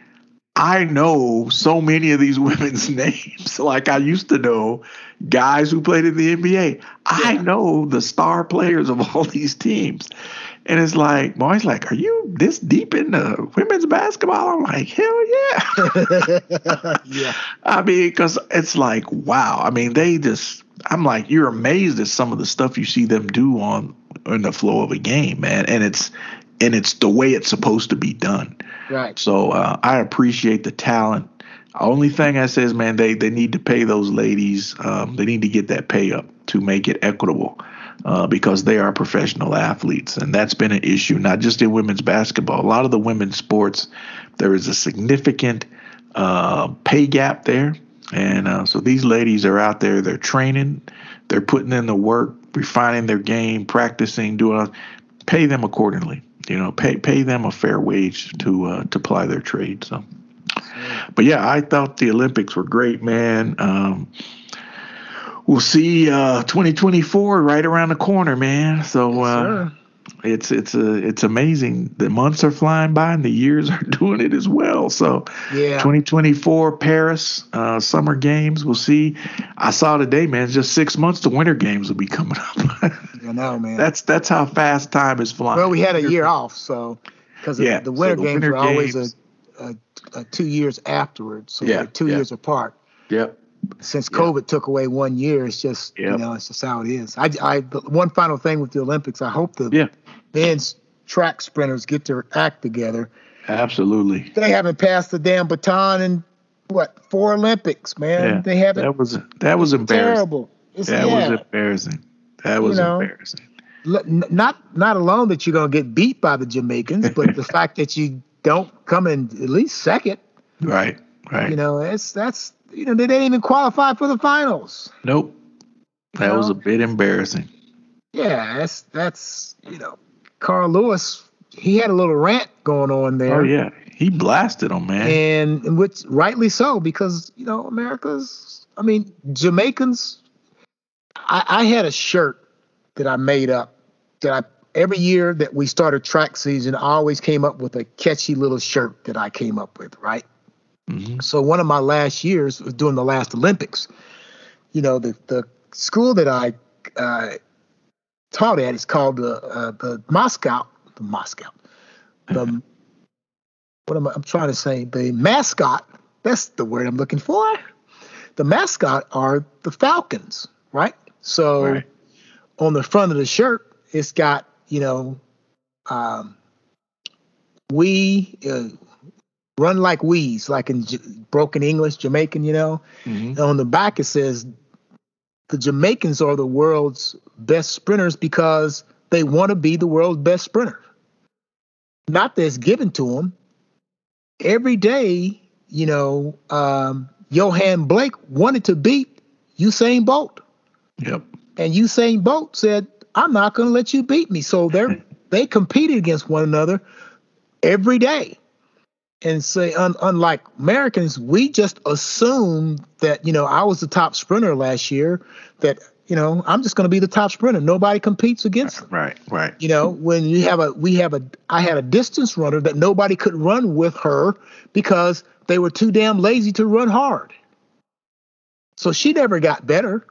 I know so many of these women's names, like I used to know guys who played in the NBA. Yeah. I know the star players of all these teams. And it's like, boys, like, are you this deep into women's basketball? I'm like, hell yeah. yeah. I mean, because it's like, wow. I mean, they just, I'm like, you're amazed at some of the stuff you see them do on in the flow of a game, man. And it's, and it's the way it's supposed to be done. Right. So uh, I appreciate the talent. Only thing I say is, man, they they need to pay those ladies. Um, they need to get that pay up to make it equitable, uh, because they are professional athletes, and that's been an issue not just in women's basketball. A lot of the women's sports, there is a significant uh, pay gap there, and uh, so these ladies are out there. They're training, they're putting in the work, refining their game, practicing, doing. Pay them accordingly you know, pay pay them a fair wage to uh, to ply their trade. So, but yeah, I thought the Olympics were great, man. Um, we'll see uh, 2024 right around the corner, man. So uh, it's it's a uh, it's amazing. The months are flying by and the years are doing it as well. So yeah, 2024 Paris uh, Summer Games. We'll see. I saw today, man. It's just six months. The Winter Games will be coming up. I know, man. That's that's how fast time is flying. Well, we had a year off, so because yeah, the Winter so the Games winter were always a, a, a, two years afterwards, so yeah, two yeah. years apart. Yep since COVID took away one year, it's just yep. you know it's just how it is. I, I one final thing with the Olympics, I hope the yeah. men's track sprinters get their act together. Absolutely. They haven't passed the damn baton in what four Olympics, man. Yeah. They haven't. That was that was embarrassing. Terrible. It's, that yeah. was embarrassing. That was you know, embarrassing. Not not alone that you're gonna get beat by the Jamaicans, but the fact that you don't come in at least second. Right. Right. You know, it's that's you know, they didn't even qualify for the finals. Nope. That you was know? a bit embarrassing. Yeah, that's that's you know, Carl Lewis. He had a little rant going on there. Oh yeah, he blasted him, man. And, and which rightly so because you know America's. I mean, Jamaicans. I, I had a shirt that I made up that I every year that we started track season, I always came up with a catchy little shirt that I came up with, right? Mm-hmm. So one of my last years was doing the last Olympics. You know, the the school that I uh, taught at is called the uh, the Moscow the Moscow the what am I? I'm trying to say the mascot. That's the word I'm looking for. The mascot are the Falcons, right? So Right. on the front of the shirt, it's got you know, um, we uh, run like we's, like in J- broken English, Jamaican. You know, Mhm. and on the back it says the Jamaicans are the world's best sprinters because they want to be the world's best sprinter. Not that it's given to them. Every day, you know, um, Yohan Blake wanted to beat Usain Bolt, Yep. and Usain Bolt said, "I'm not going to let you beat me." So they they competed against one another every day. And say, un, unlike Americans, we just assume that you know I was the top sprinter last year. That you know I'm just going to be the top sprinter. Nobody competes against them. Right. Right. You know, when you have a we have a I had a distance runner that nobody could run with her because they were too damn lazy to run hard. So she never got better.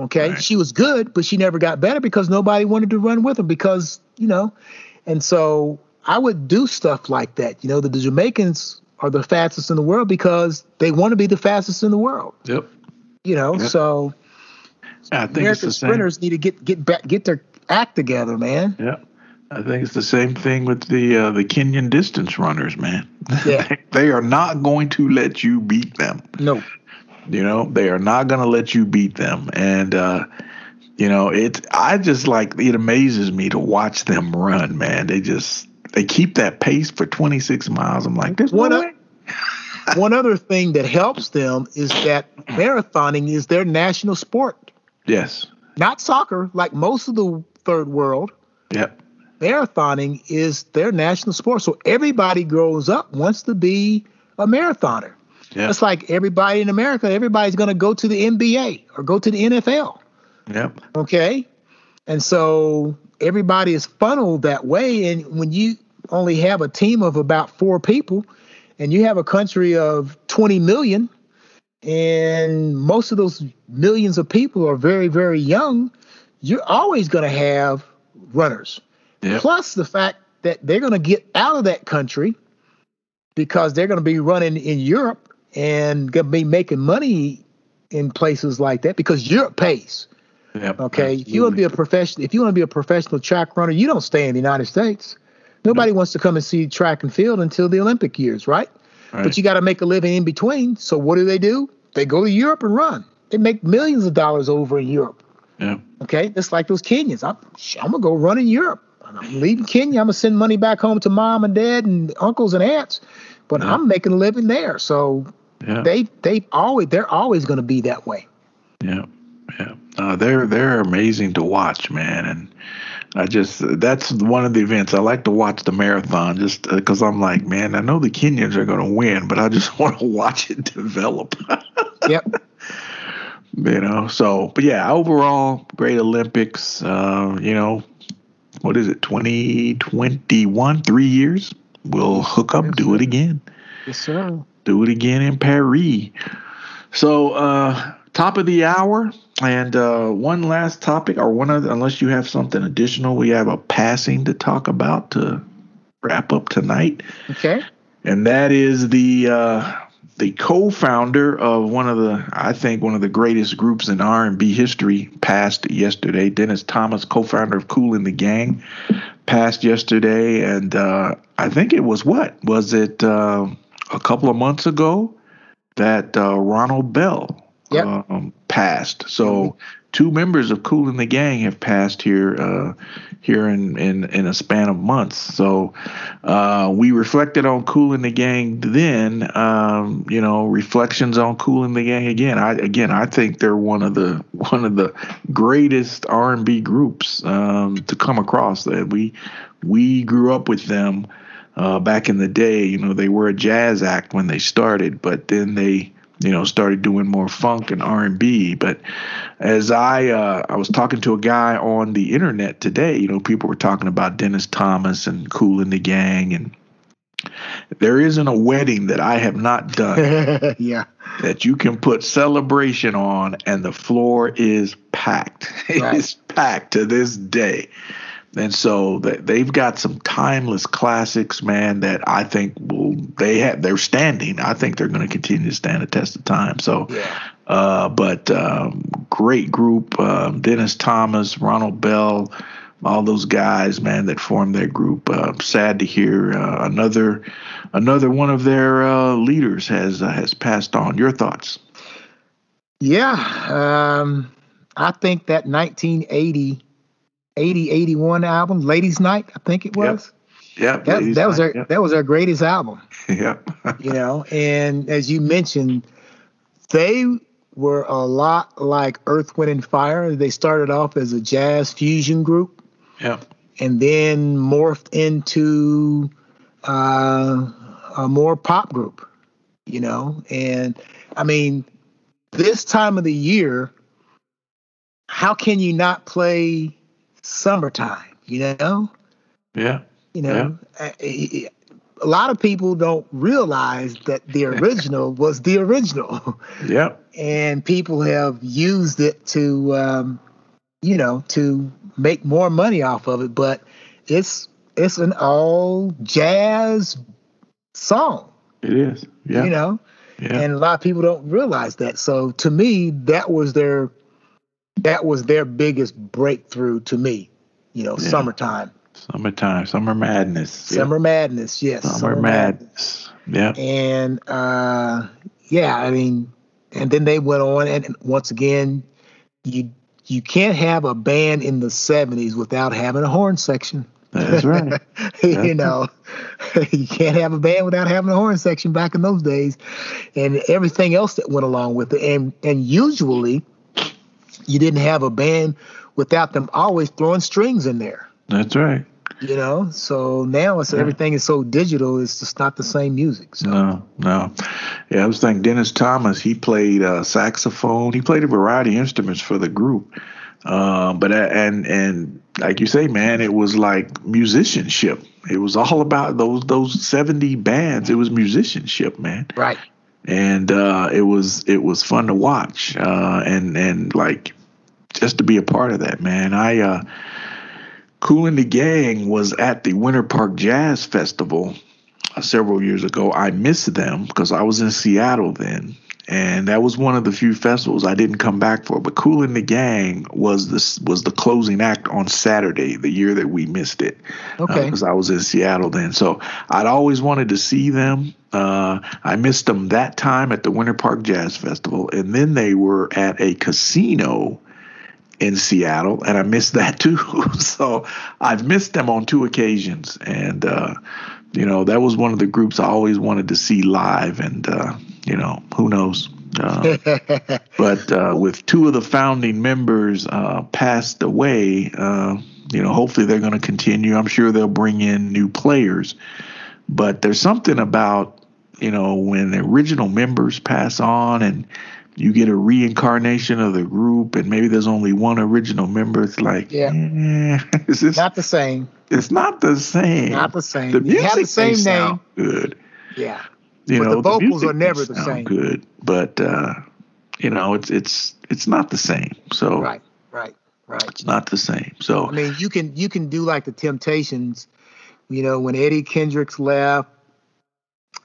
Okay, Right. she was good, but she never got better because nobody wanted to run with her because you know, and so I would do stuff like that. You know, the, the Jamaicans are the fastest in the world because they want to be the fastest in the world. Yep. You know, Yep. so I think it's American the same. sprinters need to get get back get their act together, man. Yeah. I think it's the same thing with the uh, the Kenyan distance runners, man. Yeah. they are not going to let you beat them. No. You know, they are not going to let you beat them. And uh you know, it I just like it amazes me to watch them run, man. They just they keep that pace for 26 miles. I'm like, there's What no. One other thing that helps them is that marathoning is their national sport, Yes. not soccer like most of the third world. Yep. Marathoning is their national sport. So everybody grows up wants to be a marathoner. Yep. It's like everybody in America, everybody's going to go to the NBA or go to the NFL. Yep. Okay. And so everybody is funneled that way. And when you only have a team of about four people and you have a country of 20 million, and most of those millions of people are very, very young, you're always going to have runners. Yep. Plus the fact that they're going to get out of that country because they're going to be running in Europe and going to be making money in places like that because Europe pays. Yep. Okay, if you want to be a professional, if you want to be a professional track runner, you don't stay in the United States. Nobody wants to come and see track and field until the Olympic years, right? Right. But you got to make a living in between. So what do they do? They go to Europe and run. They make millions of dollars over in Europe. Yeah. Okay, It's like those Kenyans. I'm, I'm gonna go run in Europe. I'm leaving Kenya. I'm gonna send money back home to mom and dad and uncles and aunts, but Yeah. I'm making a living there. So Yeah. they they always they're always gonna be that way. Yeah, yeah. Uh, they're they're amazing to watch, man, and I just that's one of the events I like to watch the marathon just because I'm like, man, I know the Kenyans are going to win, but I just want to watch it develop. Yep. you know, so but yeah, overall, great Olympics. Uh, you know, what is it, 2021? Three years. We'll hook up, Yes, do sir. it again yes, sir. do it again in Paris. So, uh, top of the hour, and uh, one last topic, or one other, unless you have something additional, we have a passing to talk about to wrap up tonight, Okay. and that is the uh, the co-founder of one of the, I think, one of the greatest groups in R&B history, passed yesterday. Dennis Thomas, co-founder of Kool and the Gang, passed yesterday, and uh, I think it was what was it uh, a couple of months ago that uh, Ronald Bell Yep. um, passed. So two members of Kool and the Gang have passed here uh, here in, in in a span of months. So uh, we reflected on Kool and the Gang then. Um, you know, reflections on Cool in the Gang again. I again I think they're one of the one of the greatest R and B groups um, to come across. That we we grew up with them uh, back in the day. You know, they were a jazz act when they started, but then they you know started doing more funk and R&B but as I uh, I was talking to a guy on the internet today you know people were talking about Dennis Thomas and Kool and the Gang and there isn't a wedding that I have not done yeah. that you can put celebration on and the floor is packed. Right. It's packed to this day. And so th- they've got some timeless classics, man, that I think will they have they're standing. I think they're going to continue to stand the test of time. So Yeah. uh, but um, great group. Uh, Dennis Thomas, Ronald Bell, all those guys, man, that formed that group. Uh, sad to hear uh, another another one of their uh, leaders has uh, has passed on. Your thoughts? Yeah, um, I think that 1980, 80, 81 album, Ladies Night, I think it was. Yep. That, that was our yep. that was our greatest album. Yep. you know, and as you mentioned, they were a lot like Earth, Wind, and Fire. They started off as a jazz fusion group. Yeah. And then morphed into uh, a more pop group, you know. And I mean, this time of the year, how can you not play summertime? You know. Yeah. You know, yeah. a lot of people don't realize that the original was the original. Yeah. And people have used it to, um, you know, to make more money off of it. But it's it's an all jazz song. It is. Yeah. You know, yeah. and a lot of people don't realize that. So to me, that was their that was their biggest breakthrough to me. You know, yeah. summertime. Summertime, summer madness. Summer madness, yes. Summer, summer madness. madness. Yeah. And uh, yeah, I mean, and then they went on, and once again, you you can't have a band in the '70s without having a horn section. That's right. you know, you can't have a band without having a horn section back in those days, and everything else that went along with it. And and usually, you didn't have a band without them always throwing strings in there. That's right. You know, so now it's yeah. everything is so digital. It's just not the same music. So. No, no. Yeah, I was thinking Dennis Thomas. He played uh, saxophone. He played a variety of instruments for the group. Uh, but and and like you say, man, it was like musicianship. It was all about those those seventy bands. It was musicianship, man. Right. And uh, it was it was fun to watch, uh, and and like just to be a part of that, man. I uh, Kool and the Gang was at the Winter Park Jazz Festival uh, several years ago. I missed them because I was in Seattle then, and that was one of the few festivals I didn't come back for. But Kool and the Gang was this was the closing act on Saturday, the year that we missed it. Uh, okay. Because uh, I was in Seattle then, so I'd always wanted to see them. Uh, I missed them that time at the Winter Park Jazz Festival, and then they were at a casino in Seattle, and I missed that too. so I've missed them on two occasions, and uh, you know that was one of the groups I always wanted to see live, and uh, you know who knows. Uh, but uh, with two of the founding members uh, passed away, uh, you know, hopefully they're going to continue. I'm sure they'll bring in new players, but there's something about you know when the original members pass on and you get a reincarnation of the group and maybe there's only one original member it's like yeah. eh, it's just, not the same. It's not the same. Not the same. The music you have the same name. good. Yeah you but know the vocals the are never the same good but uh you know it's it's it's not the same so right right right it's not the same so i mean you can you can do like the temptations you know when eddie kendricks left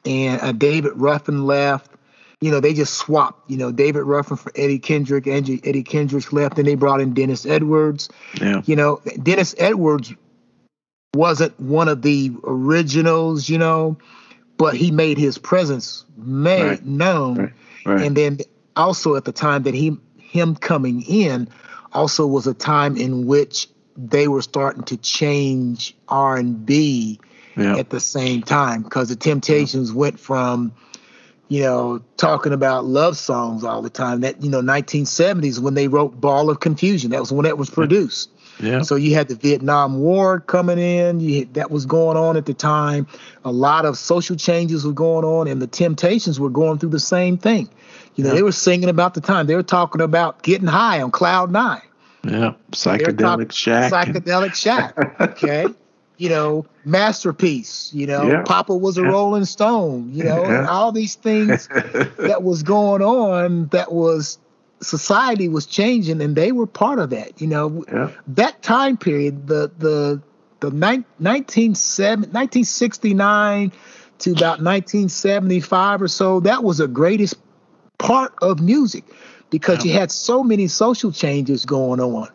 and uh, david ruffin left you know, they just swapped, you know, David Ruffin for Eddie Kendrick, Angie, Eddie Kendrick left, and they brought in Dennis Edwards. Yeah. You know, Dennis Edwards wasn't one of the originals, you know, but he made his presence made right. known. Right. Right. And then also at the time that he him coming in also was a time in which they were starting to change R and B yeah. at the same time because the Temptations yeah. went from you know, talking about love songs all the time. That you know, 1970s when they wrote "Ball of Confusion." That was when that was produced. Yeah. So you had the Vietnam War coming in. You, that was going on at the time. A lot of social changes were going on, and the Temptations were going through the same thing. You know, yeah. they were singing about the time. They were talking about getting high on cloud nine. Yeah, psychedelic shack. Psychedelic shack. Okay you know, masterpiece, you know, yeah. Papa was a yeah. Rolling Stone, you know, yeah. all these things that was going on that was society was changing and they were part of that, you know. That time period, the the the 1969 to about 1975 or so, that was the greatest part of music because yeah. you had so many social changes going on.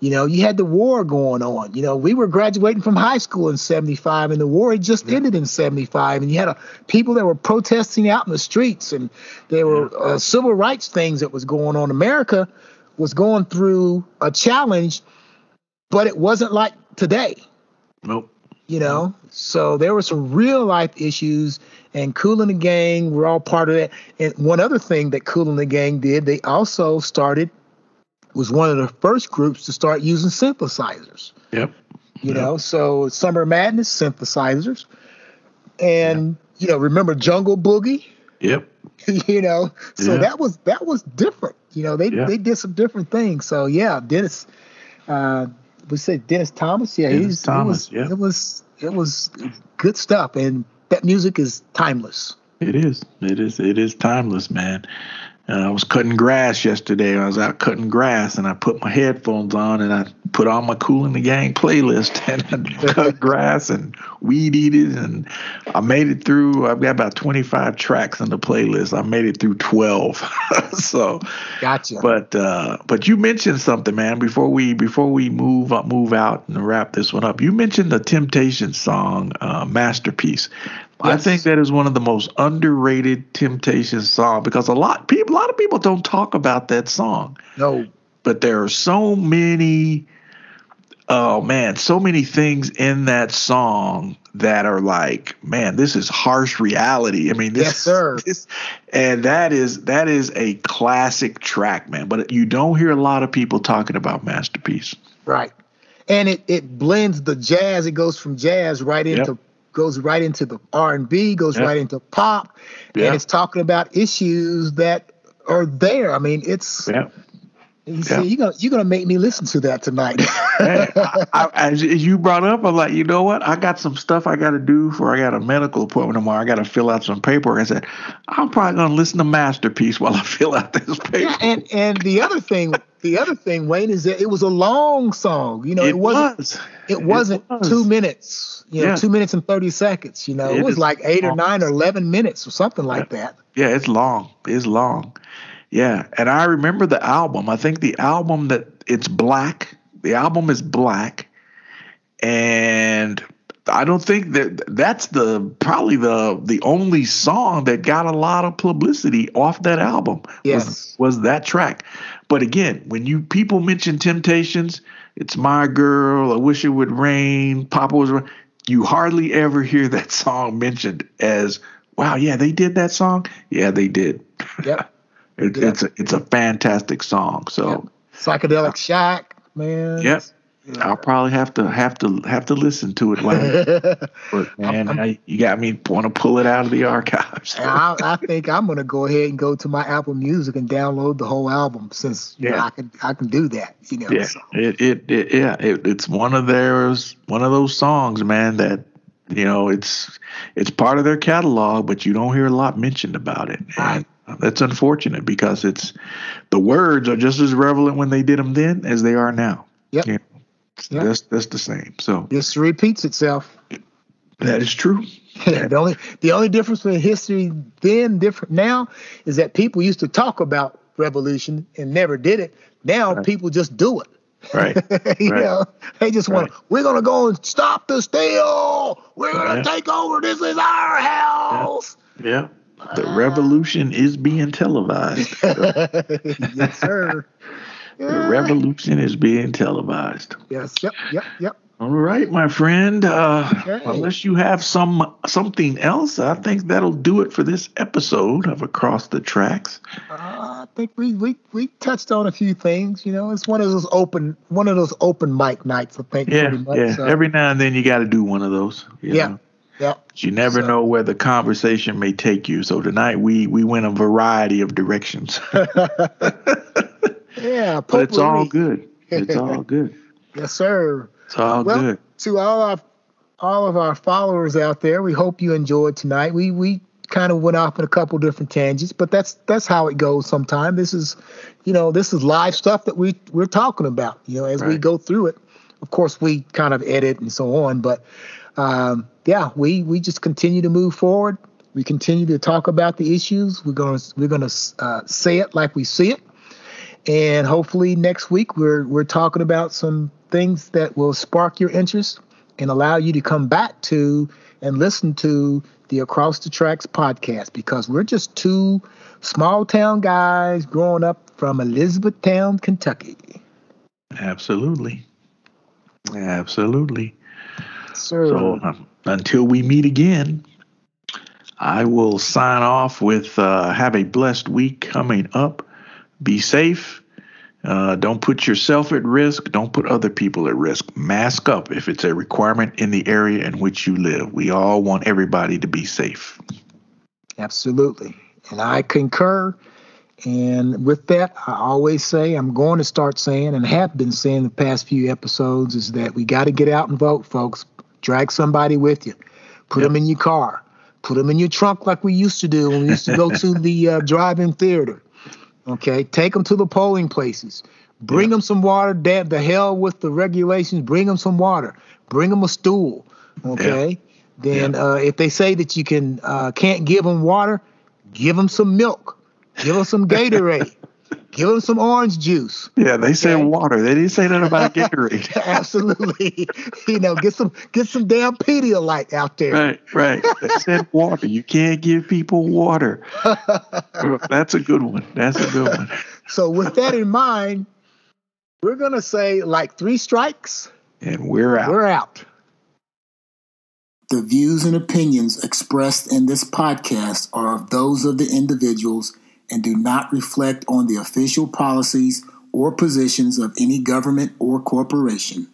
You know, you had the war going on. You know, we were graduating from high school in 75 and the war had just yeah. ended in 75 and you had a, people that were protesting out in the streets and there were uh, civil rights things that was going on. America was going through a challenge, but it wasn't like today. Nope. You know, so there were some real life issues, and Kool and the Gang were all part of that. And one other thing that Kool and the Gang did, they also started was one of the first groups to start using synthesizers. Yep. You yep. know, so Summer Madness synthesizers, and yep. you know, remember Jungle Boogie? Yep. you know, so yeah. that was that was different. You know, they they did some different things. So yeah, Dennis, uh, we said Dennis Thomas. Yeah, Dennis Thomas. It was, it was it was good stuff, and that music is timeless. It is. It is. It is timeless, man. Uh, I was cutting grass yesterday. I was out cutting grass, and I put my headphones on, and I put on my Kool and the Gang playlist, and I cut grass and weed eated, and I made it through. I've got about twenty five tracks on the playlist. I made it through twelve. so, gotcha. But uh, but you mentioned something, man. Before we before we move up, move out and wrap this one up, you mentioned the Temptation song, uh, "Masterpiece." Yes. I think that is one of the most underrated Temptation song because a lot people, a lot of people don't talk about that song. No, but there are so many. Oh man, so many things in that song that are like, man, this is harsh reality. I mean, this, yes, sir. This, and that is that is a classic track, man. But you don't hear a lot of people talking about masterpiece. Right, and it it blends the jazz. It goes from jazz right into yep goes right into the R&B, goes right into pop, and it's talking about issues that are there. I mean, it's you see, you're gonna you're gonna make me listen to that tonight. hey, I, I, as you brought up, I'm like, you know what? I got some stuff I got to do for. I got a medical appointment tomorrow. I got to fill out some paperwork. I said, I'm probably gonna listen to Masterpiece while I fill out this paper. Yeah, and and the other thing, the other thing, Wayne, is that it was a long song. You know, it, it wasn't. Was. It wasn't it was. two minutes. You know, yeah. two minutes and thirty seconds. You know, it, it was like eight long. or nine or eleven minutes or something like yeah. that. Yeah, it's long. It's long. Yeah, and I remember the album. I think the album that it's black. The album is black, and I don't think that that's the probably the the only song that got a lot of publicity off that album. Yes, was, was that track. But again, when you people mention Temptations, it's my girl. I wish it would rain. Papa was. You hardly ever hear that song mentioned as, "Wow, yeah, they did that song." Yeah, they did. Yep. It, yeah. It's a, it's a fantastic song. So Psychedelic Shack, man. Yep. Yeah. I'll probably have to have to have to listen to it. but man, I'm, I, you got me want to pull it out of the archives. I, I, think I'm gonna go ahead and go to my Apple Music and download the whole album since yeah. You know, I can I can do that. You know. Yeah. So. It, it, it yeah it, it's one of theirs one of those songs, man. That you know it's it's part of their catalog, but you don't hear a lot mentioned about it. Right. That's unfortunate because it's the words are just as relevant when they did them then as they are now. Yep. Know, yep. That's that's the same. So this repeats itself. That is true. Yeah, the only the only difference between history then different now is that people used to talk about revolution and never did it. Now right. people just do it. Right. you right. know, they just want right. we're gonna go and stop the steal. We're gonna yeah. take over. This is our house. Yeah. yeah. The revolution is being televised. yes, sir. The revolution is being televised. Yes. Yep. Yep. Yep. All right, my friend. Uh, okay. Unless you have some something else, I think that'll do it for this episode of Across the Tracks. Uh, I think we, we we touched on a few things. You know, it's one of those open one of those open mic nights. I think. Yeah. Yeah. So. Every now and then you got to do one of those. yeah. Know? Yeah. You never so. know where the conversation may take you. So tonight we we went a variety of directions. yeah, but it's all good. It's all good. yes, sir. It's all well, good. To all our all of our followers out there, we hope you enjoyed tonight. We we kind of went off in a couple different tangents, but that's that's how it goes sometimes. This is, you know, this is live stuff that we we're talking about. You know, as right. we go through it. Of course, we kind of edit and so on, but um, yeah, we we just continue to move forward. We continue to talk about the issues. We're gonna we're gonna uh, say it like we see it, and hopefully next week we're we're talking about some things that will spark your interest and allow you to come back to and listen to the Across the Tracks podcast because we're just two small town guys growing up from Elizabethtown, Kentucky. Absolutely. Absolutely. Sir. So um, until we meet again, I will sign off with uh, have a blessed week coming up. Be safe. Uh, don't put yourself at risk. Don't put other people at risk. Mask up if it's a requirement in the area in which you live. We all want everybody to be safe. Absolutely. And I concur. And with that, I always say, I'm going to start saying, and have been saying the past few episodes, is that we got to get out and vote, folks. Drag somebody with you. Put yep. them in your car. Put them in your trunk like we used to do when we used to go to the uh, drive-in theater. Okay, take them to the polling places. Bring yeah. them some water. Dad, the hell with the regulations. Bring them some water. Bring them a stool. Okay. Yeah. Then. Uh, if they say that you can uh, can't give them water, give them some milk. Give them some Gatorade. Give them some orange juice. Yeah, they okay? said water. They didn't say nothing about Gatorade. Absolutely. you know, get some get some damn Pedialyte out there. Right, right. They said water. You can't give people water. That's a good one. That's a good one. So with that in mind, we're gonna say like three strikes. And we're out. We're out. The views and opinions expressed in this podcast are of those of the individuals and do not reflect on the official policies or positions of any government or corporation.